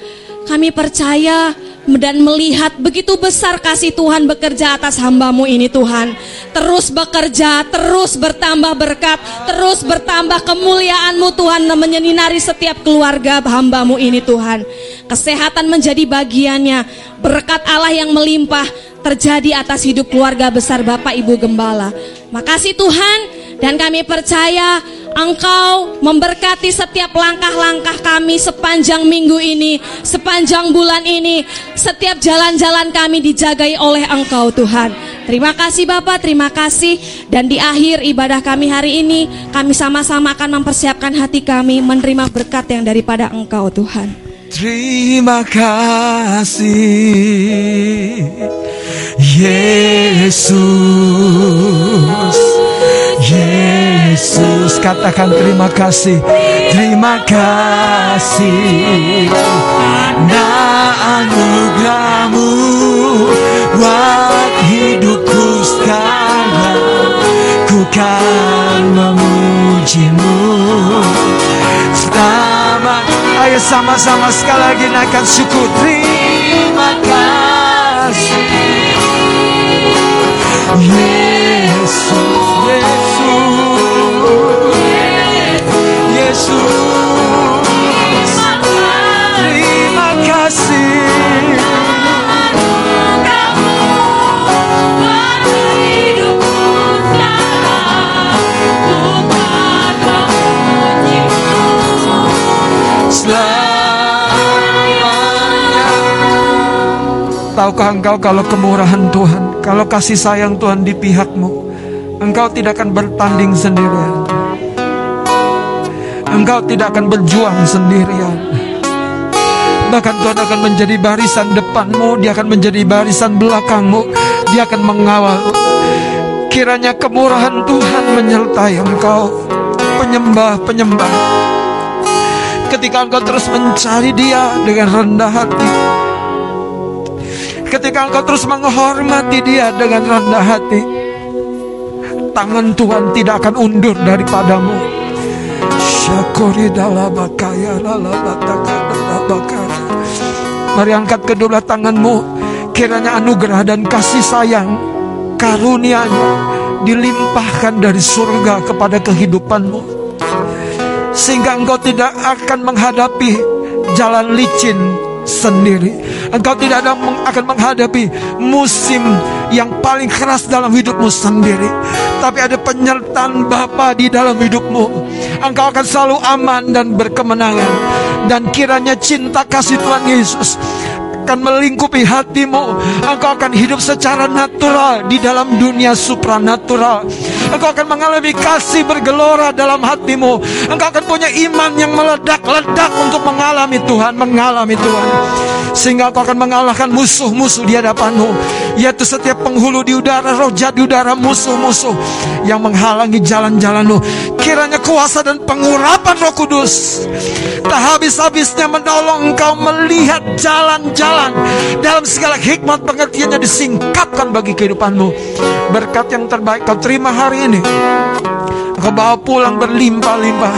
Kami percaya dan melihat begitu besar kasih Tuhan bekerja atas hambamu ini Tuhan. Terus bekerja, terus bertambah berkat, terus bertambah kemuliaanmu Tuhan dan menyelinari setiap keluarga hambamu ini Tuhan. Kesehatan menjadi bagiannya, berkat Allah yang melimpah terjadi atas hidup keluarga besar Bapak Ibu Gembala. Makasih Tuhan dan kami percaya Engkau memberkati setiap langkah-langkah kami sepanjang minggu ini, sepanjang bulan ini, setiap jalan-jalan kami dijagai oleh Engkau Tuhan. Terima kasih Bapak, terima kasih. Dan di akhir ibadah kami hari ini, kami sama-sama akan mempersiapkan hati kami menerima berkat yang daripada Engkau Tuhan.
Terima kasih Yesus. Yesus katakan terima kasih. Terima kasih. Nah anugerahmu Buat hidupku sekarang. Ku kan memujimu. Selamat Ayo sama-sama sekali lagi naikkan syukur. Terima kasih. Yesus Yesus Yesus. Terima kasih Tahukah engkau kalau kemurahan Tuhan, kalau kasih sayang Tuhan di pihakmu, engkau tidak akan bertanding sendirian. Engkau tidak akan berjuang sendirian. Bahkan Tuhan akan menjadi barisan depanmu, Dia akan menjadi barisan belakangmu, Dia akan mengawal. Kiranya kemurahan Tuhan menyertai engkau, penyembah-penyembah ketika engkau terus mencari dia dengan rendah hati ketika engkau terus menghormati dia dengan rendah hati tangan Tuhan tidak akan undur daripadamu. Syakuri mari angkat kedua tanganmu. Kiranya anugerah dan kasih sayang karunia-Nya dilimpahkan dari surga kepada kehidupanmu. Sehingga engkau tidak akan menghadapi jalan licin sendiri. Engkau tidak akan menghadapi musim yang paling keras dalam hidupmu sendiri. Tapi ada penyertaan Bapa di dalam hidupmu. Engkau akan selalu aman dan berkemenangan. Dan kiranya cinta kasih Tuhan Yesus akan melingkupi hatimu. Engkau akan hidup secara natural di dalam dunia supranatural. Engkau akan mengalami kasih bergelora dalam hatimu. Engkau akan punya iman yang meledak-ledak untuk mengalami Tuhan, mengalami Tuhan. Sehingga engkau akan mengalahkan musuh-musuh di hadapanmu. Yaitu setiap penghulu di udara, roh jahat di udara, musuh-musuh yang menghalangi jalan-jalanmu. Kiranya kuasa dan pengurapan roh kudus tak habis-habisnya menolong engkau melihat jalan-jalan dalam segala hikmat pengertiannya disingkapkan bagi kehidupanmu. Berkat yang terbaik kau terima hari ini. Engkau bawa pulang berlimpah-limpah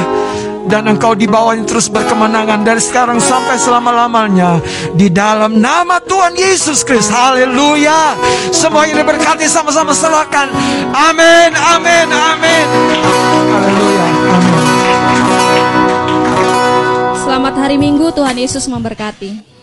dan engkau dibawanya terus berkemenangan dari sekarang sampai selama-lamanya di dalam nama Tuhan Yesus Kristus. Haleluya. Semua ini berkati sama-sama serahkan. Amin, amin, amin. Haleluya.
Selamat hari Minggu, Tuhan Yesus memberkati.